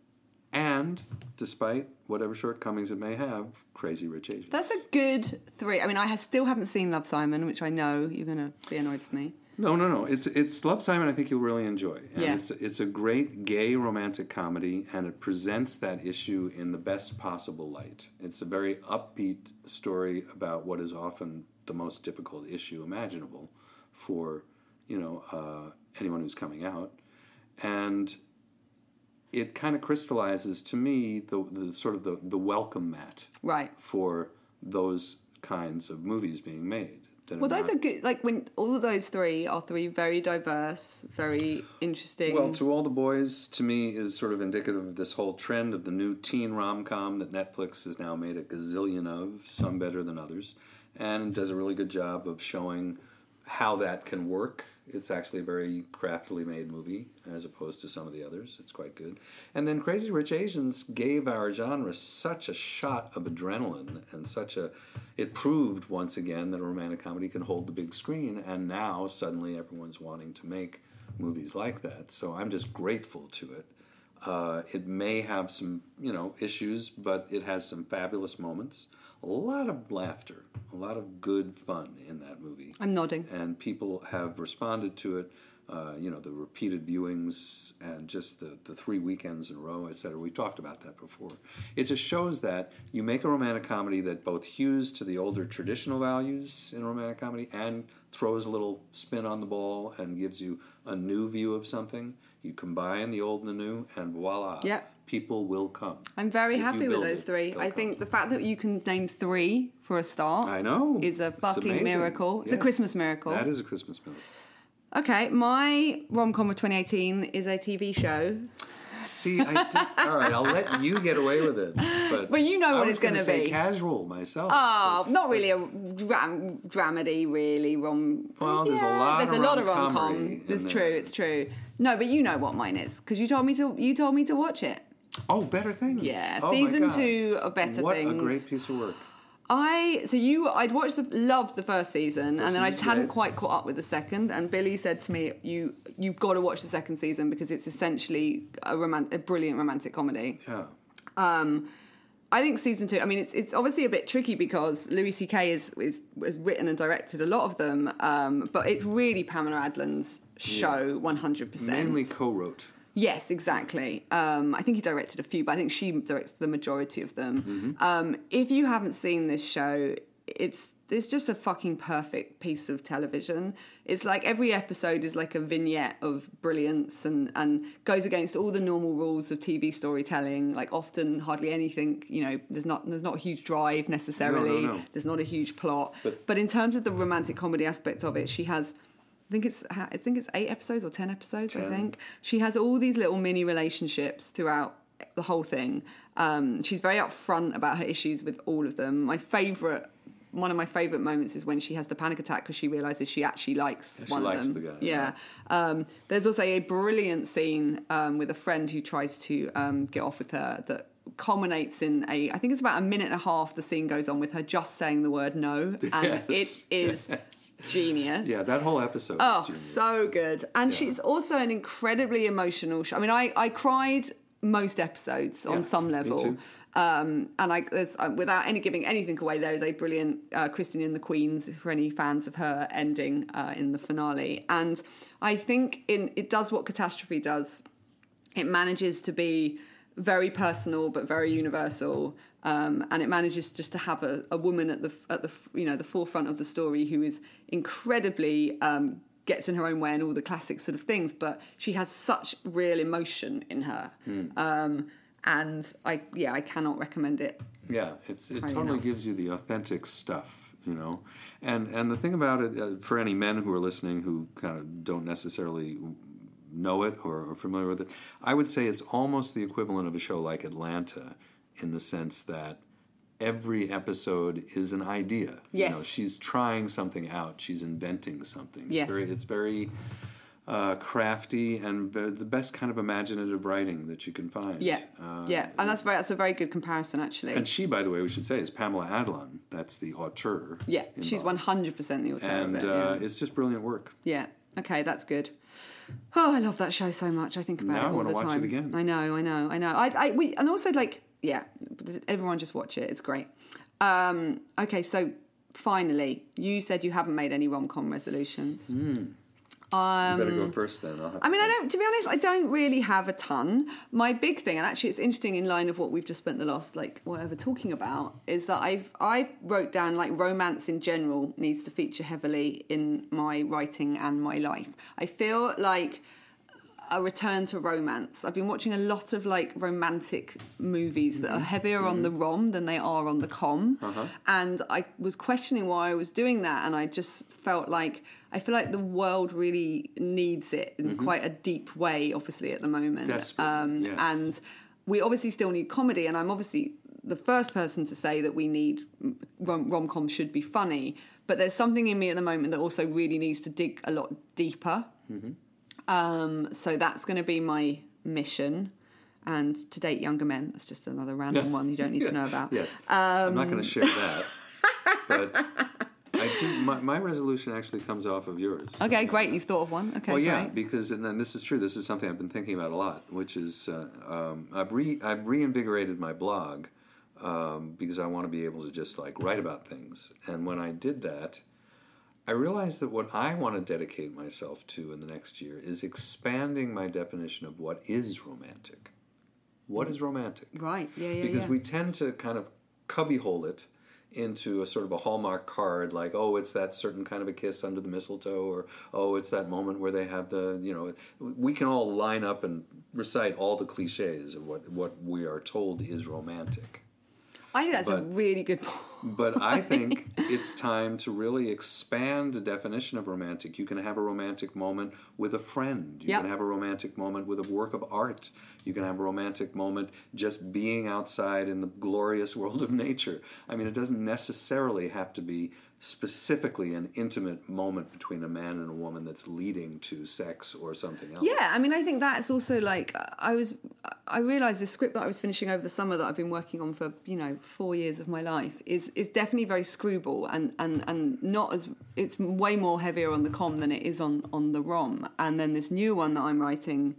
S1: and despite whatever shortcomings it may have, Crazy Rich Asians.
S2: That's a good three. I mean, I ha- still haven't seen Love Simon, which I know you're going to be annoyed with me.
S1: No, no, no. It's it's Love Simon. I think you'll really enjoy. And
S2: Yeah.
S1: It's it's a great gay romantic comedy, and it presents that issue in the best possible light. It's a very upbeat story about what is often the most difficult issue imaginable for you know uh, anyone who's coming out, and it kind of crystallizes to me the, the sort of the, the welcome mat
S2: Right.
S1: for those kinds of movies being made. that
S2: Well, those
S1: not-
S2: are good. Like when all of those three are three very diverse, very interesting.
S1: Well, to all the boys, to me, is sort of indicative of this whole trend of the new teen rom com that Netflix has now made a gazillion of, some better than others, and does a really good job of showing how that can work. It's actually a very craftily made movie as opposed to some of the others. It's quite good. And then Crazy Rich Asians gave our genre such a shot of adrenaline and such a. It proved once again that a romantic comedy can hold the big screen, and now suddenly everyone's wanting to make movies like that. So I'm just grateful to it. Uh, it may have some, you know, issues, but it has some fabulous moments. A lot of laughter, a lot of good fun in that movie
S2: I'm nodding.
S1: and people have responded to it. Uh, you know, the repeated viewings and just the, the three weekends in a row, et cetera. We've talked about that before. It just shows that you make a romantic comedy that both hews to the older traditional values in romantic comedy and throws a little spin on the ball and gives you a new view of something. You combine the old and the new, and voila,
S2: Yeah.
S1: people will come.
S2: I'm very
S1: If
S2: happy with those three.
S1: they'll
S2: I
S1: come.
S2: think the fact that you can name three for a start
S1: I know
S2: is a fucking miracle. It's a Christmas miracle.
S1: That is a Christmas miracle.
S2: Okay, my rom com of 2018 is a TV show.
S1: See, I did, all right. I'll let you get away with it, but
S2: Well, you know what it's gonna be.
S1: Casual myself.
S2: Oh, not really a dram- dramedy, really rom.
S1: Well, there's a lot
S2: There's
S1: of
S2: a lot of
S1: rom-comedy
S2: com. It's true. It's true. No, but you know what mine is because you told me to. You told me to watch it.
S1: oh, better things.
S2: Yeah,
S1: Oh
S2: season two of Better
S1: what
S2: Things.
S1: a great piece of work.
S2: I so you I'd watched the loved the first season and then I just hadn't quite caught up with the second and Billy said to me you you've got to watch the second season because it's essentially a roman- a brilliant romantic comedy.
S1: Yeah.
S2: Um I think season two. I mean, it's it's obviously a bit tricky because Louis C.K. is is has written and directed a lot of them, um, but it's really Pamela Adlon's show, one hundred percent.
S1: Mainly co-wrote.
S2: Yes, exactly. Um, I think he directed a few, but I think she directs the majority of them. Um, if you haven't seen this show, it's it's just a fucking perfect piece of television. It's like every episode is like a vignette of brilliance and and goes against all the normal rules of TV storytelling. Like often, hardly anything. You know, there's not there's not a huge drive necessarily.
S1: no.
S2: There's not a huge plot.
S1: But-
S2: but in terms of the romantic comedy aspect of it, she has. I think it's I think it's eight episodes or ten episodes. I think she has all these little mini relationships throughout the whole thing. Um, she's very upfront about her issues with all of them. My favorite, one of my favorite moments is when she has the panic attack because she realizes she actually likes
S1: she
S2: one
S1: likes
S2: of them.
S1: the guy,
S2: Yeah. Um, there's also a brilliant scene um, with a friend who tries to um, get off with her that culminates in a I think it's about a minute and a half the scene goes on with her just saying the word no and
S1: Yes,
S2: it is
S1: yes.
S2: genius.
S1: Yeah, that whole episode.
S2: Oh,
S1: is
S2: so good. And
S1: Yeah.
S2: she's also an incredibly emotional show. I mean, I, I cried most episodes on
S1: Yeah,
S2: some level. Um, and I, uh, without any giving anything away, there is a brilliant uh, Christine and the Queens for any fans of her ending uh, in the finale. And I think in it does what Catastrophe does. It manages to be very personal but very universal, um, and it manages just to have a, a woman at the at the you know the forefront of the story who is incredibly um, gets in her own way and all the classic sort of things, but she has such real emotion in her.
S1: Hmm.
S2: Um, and I yeah I cannot recommend it.
S1: Yeah, it's it totally
S2: enough.
S1: gives you the authentic stuff, you know. And and the thing about it, uh, for any men who are listening who kind of don't necessarily know it or are familiar with it, I would say it's almost the equivalent of a show like Atlanta, in the sense that every episode is an idea. You know,
S2: Yes.
S1: she's trying something out. She's inventing something. It's
S2: Yes.
S1: very, it's very uh, crafty and the best kind of imaginative writing that you can find.
S2: Yeah,
S1: Uh,
S2: yeah, and that's very that's a very good comparison actually.
S1: and she, by the way, we should say, is Pamela Adlon. That's the auteur.
S2: yeah, she's one hundred percent the auteur
S1: And
S2: of it.
S1: uh, it's just brilliant work.
S2: Yeah. Okay, that's good. Oh, I love that show so much. I think about
S1: Now
S2: it all the
S1: watch it
S2: time.
S1: again.
S2: I know, I know, I know. I, I, we, and also like, yeah, everyone just watch it. It's great. Um, okay, so finally, you said you haven't made any rom com resolutions.
S1: you
S2: Um,
S1: better go um, first then.
S2: I mean, I don't. To be honest, I don't really have a ton. My big thing, and actually, it's interesting in line of what we've just spent the last like whatever talking about, is that I've I wrote down like romance in general needs to feature heavily in my writing and my life. I feel like a return to romance. I've been watching a lot of like romantic movies that are mm-hmm. heavier on mm-hmm. the rom than they are on the com, uh-huh. and I was questioning why I was doing that, and I just felt like I feel like the world really needs it in mm-hmm. quite a deep way, obviously at the moment,
S1: Desperately, um, yes.
S2: and we obviously still need comedy, and I'm obviously the first person to say that we need mm, rom rom com should be funny, but there's something in me at the moment that also really needs to dig a lot deeper. Mm-hmm. Um, so that's going to be my mission. And to date younger men, that's just another random one you don't need to know about.
S1: Yes. Um, I'm not going to share that. but I do. My, my resolution actually comes off of yours.
S2: Okay, great. You've thought of one. Okay,
S1: Well, yeah,
S2: great.
S1: because and then this is true. This is something I've been thinking about a lot, which is uh, um, I've re I've reinvigorated my blog um, because I want to be able to just like write about things. And when I did that, I realized that what I want to dedicate myself to in the next year is expanding my definition of what is romantic. What is romantic?
S2: Right. Yeah, yeah,
S1: because
S2: yeah.
S1: we tend to kind of cubbyhole it into a sort of a hallmark card like oh it's that certain kind of a kiss under the mistletoe or oh it's that moment where they have the you know we can all line up and recite all the cliches of what what we are told is romantic
S2: I think that's a really good point.
S1: But I think it's time to really expand the definition of romantic. You can have a romantic moment with a friend. You
S2: Yep.
S1: can have a romantic moment with a work of art. You can have a romantic moment just being outside in the glorious world of nature. I mean, it doesn't necessarily have to be specifically an intimate moment between a man and a woman that's leading to sex or something else.
S2: Yeah, I mean, I think that's also like I was. I realised this script that I was finishing over the summer that I've been working on for you know four years of my life is is definitely very screwball and and and not as it's way more heavier on the com than it is on on the rom. And then this new one that I'm writing.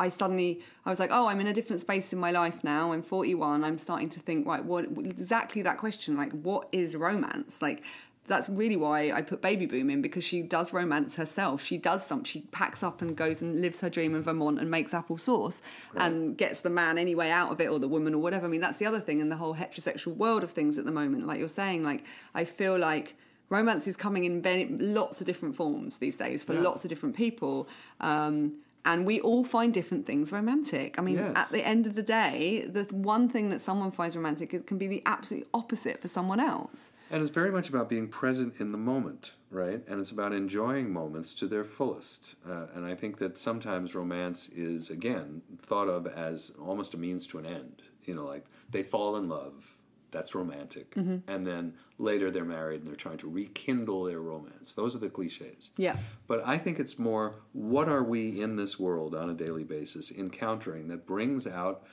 S2: I suddenly I was like, oh, I'm in a different space in my life now. I'm 41. I'm starting to think, right, what exactly that question? Like, what is romance? Like, that's really why I put Baby Boom in because she does romance herself. She does some. She packs up and goes and lives her dream in Vermont and makes apple sauce and gets the man anyway out of it or the woman or whatever. I mean, that's the other thing in the whole heterosexual world of things at the moment. Like you're saying, like I feel like romance is coming in lots of different forms these days for
S1: Yeah.
S2: lots of different people. Um, and we all find different things romantic. I mean,
S1: Yes.
S2: at the end of the day, the one thing that someone finds romantic it can be the absolute opposite for someone else.
S1: And it's very much about being present in the moment, right? And it's about enjoying moments to their fullest. Uh, and I think that sometimes romance is, again, thought of as almost a means to an end. You know, like they fall in love, that's romantic. And then later they're married and they're trying to rekindle their romance. Those are the cliches.
S2: Yeah.
S1: But I think it's more what are we in this world on a daily basis encountering that brings out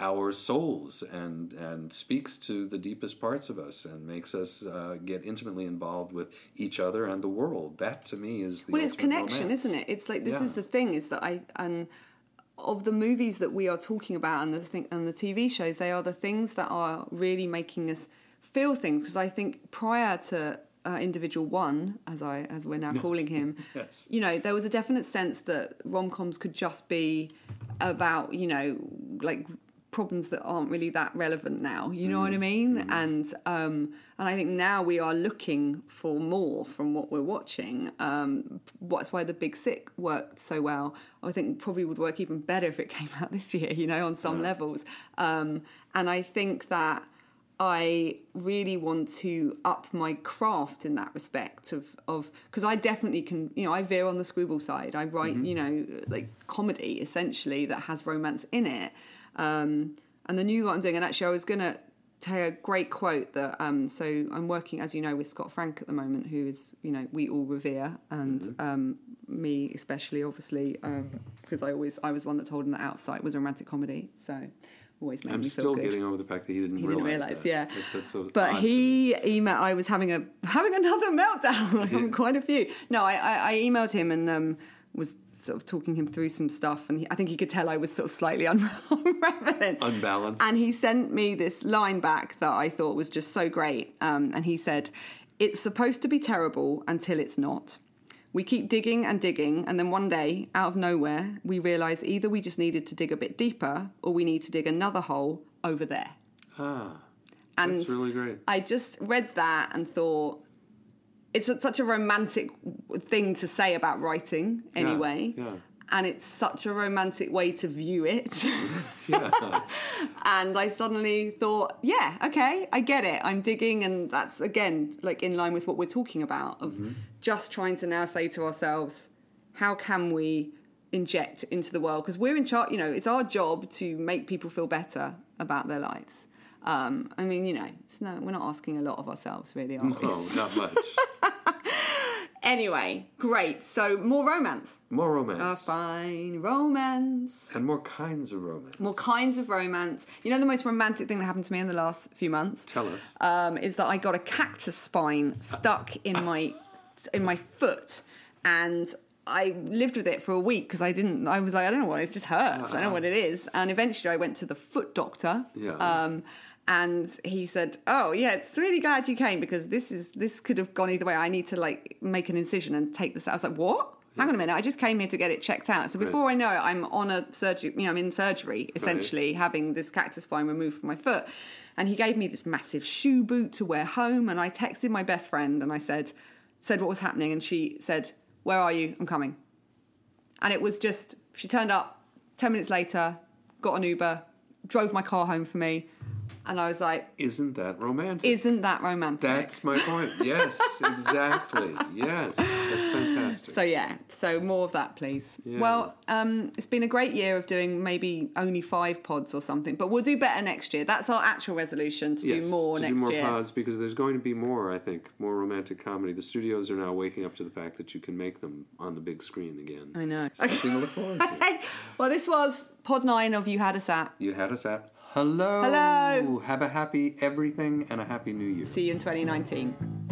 S1: our souls and and speaks to the deepest parts of us and makes us uh, get intimately involved with each other and the world. That to me is the
S2: well it's connection
S1: romance.
S2: isn't it it's like this
S1: Yeah.
S2: is the thing is that i and of the movies that we are talking about and the thing and the tv shows they are the things that are really making us feel things because i think prior to uh, individual one as i as we're now calling him
S1: Yes.
S2: you know there was a definite sense that rom-coms could just be about you know like problems that aren't really that relevant now you know what i mean? and um and i think now we are looking for more from what we're watching um that's why the big sick worked so well. I think probably would work even better if it came out this year you know on some levels. Um and i think that I really want to up my craft in that respect of of because I definitely can you know I veer on the screwball side. I write you know like comedy essentially that has romance in it um, and the new one I'm doing and actually I was gonna tell you a great quote that um, so I'm working as you know with Scott Frank at the moment who is you know we all revere and um, me especially obviously because I always I was one that told him that Out of Sight was a romantic comedy so always made
S1: I'm
S2: me feel
S1: still
S2: good
S1: getting over the fact that he didn't
S2: he didn't
S1: realize
S2: realize,
S1: that.
S2: yeah.
S1: That's so
S2: but
S1: to
S2: he emailed. I was having a having another meltdown. like
S1: Yeah.
S2: quite a few. No, I, I, I emailed him and um, was sort of talking him through some stuff, and he, I think he could tell I was sort of slightly un- unraveling,
S1: Unbalanced.
S2: And he sent me this line back that I thought was just so great. Um, and he said, "It's supposed to be terrible until it's not." We keep digging and digging, and then one day, out of nowhere, we realise either we just needed to dig a bit deeper or we need to dig another hole over there.
S1: ah,
S2: And
S1: that's really great.
S2: I just read that and thought it's such a romantic thing to say about writing, anyway.
S1: yeah.
S2: And it's such a romantic way to view it.
S1: Yeah.
S2: and I suddenly thought, yeah, okay, I get it. I'm digging, and that's again like in line with what we're talking about of
S1: Mm-hmm.
S2: just trying to now say to ourselves, how can we inject into the world? Because we're in charge. You know, it's our job to make people feel better about their lives. Um, I mean, you know, it's no, we're not asking a lot of ourselves, really, are we?
S1: no, not much.
S2: Anyway, great. So more romance.
S1: More
S2: A
S1: romance.
S2: fine romance.
S1: And more kinds of romance.
S2: More kinds of romance. You know the most romantic thing that happened to me in the last few months?
S1: Tell us.
S2: um, is that I got a cactus spine stuck in my in my foot, and I lived with it for a week because I didn't. I was like, I don't know what it is, it just hurts. I don't know what it is. And eventually, I went to the foot doctor.
S1: Yeah.
S2: Um, and he said, "Oh yeah, it's really glad you came because this is this could have gone either way. I need to like make an incision and take this." out. I was like, "What?" Hang on a minute! I just came here to get it checked out. So before I know it, I'm on a surgery. You know, I'm in surgery essentially, having this cactus spine removed from my foot. And he gave me this massive shoe boot to wear home. And I texted my best friend and I said, said what was happening, and she said, "Where are you? I'm coming." And it was just she turned up ten minutes later, got an Uber, drove my car home for me, and I was like,
S1: Isn't that romantic?
S2: "Isn't that romantic?"
S1: That's my point. Yes, exactly. Yes, that's fantastic.
S2: So yeah, so more of that, please.
S1: Yeah.
S2: Well, um, it's been a great year of doing maybe only five pods or something, but we'll do better next year. That's our actual resolution to
S1: yes,
S2: do more
S1: to
S2: next
S1: do more
S2: year.
S1: pods because there's going to be more. I think more romantic comedy. The studios are now waking up to the fact that you can make them on the big screen again.
S2: I know.
S1: Something to look forward to.
S2: well, this was pod nine of You Had Us At.
S1: You had us at hello.
S2: Hello.
S1: Have a happy everything and a happy new year.
S2: See you in 2019.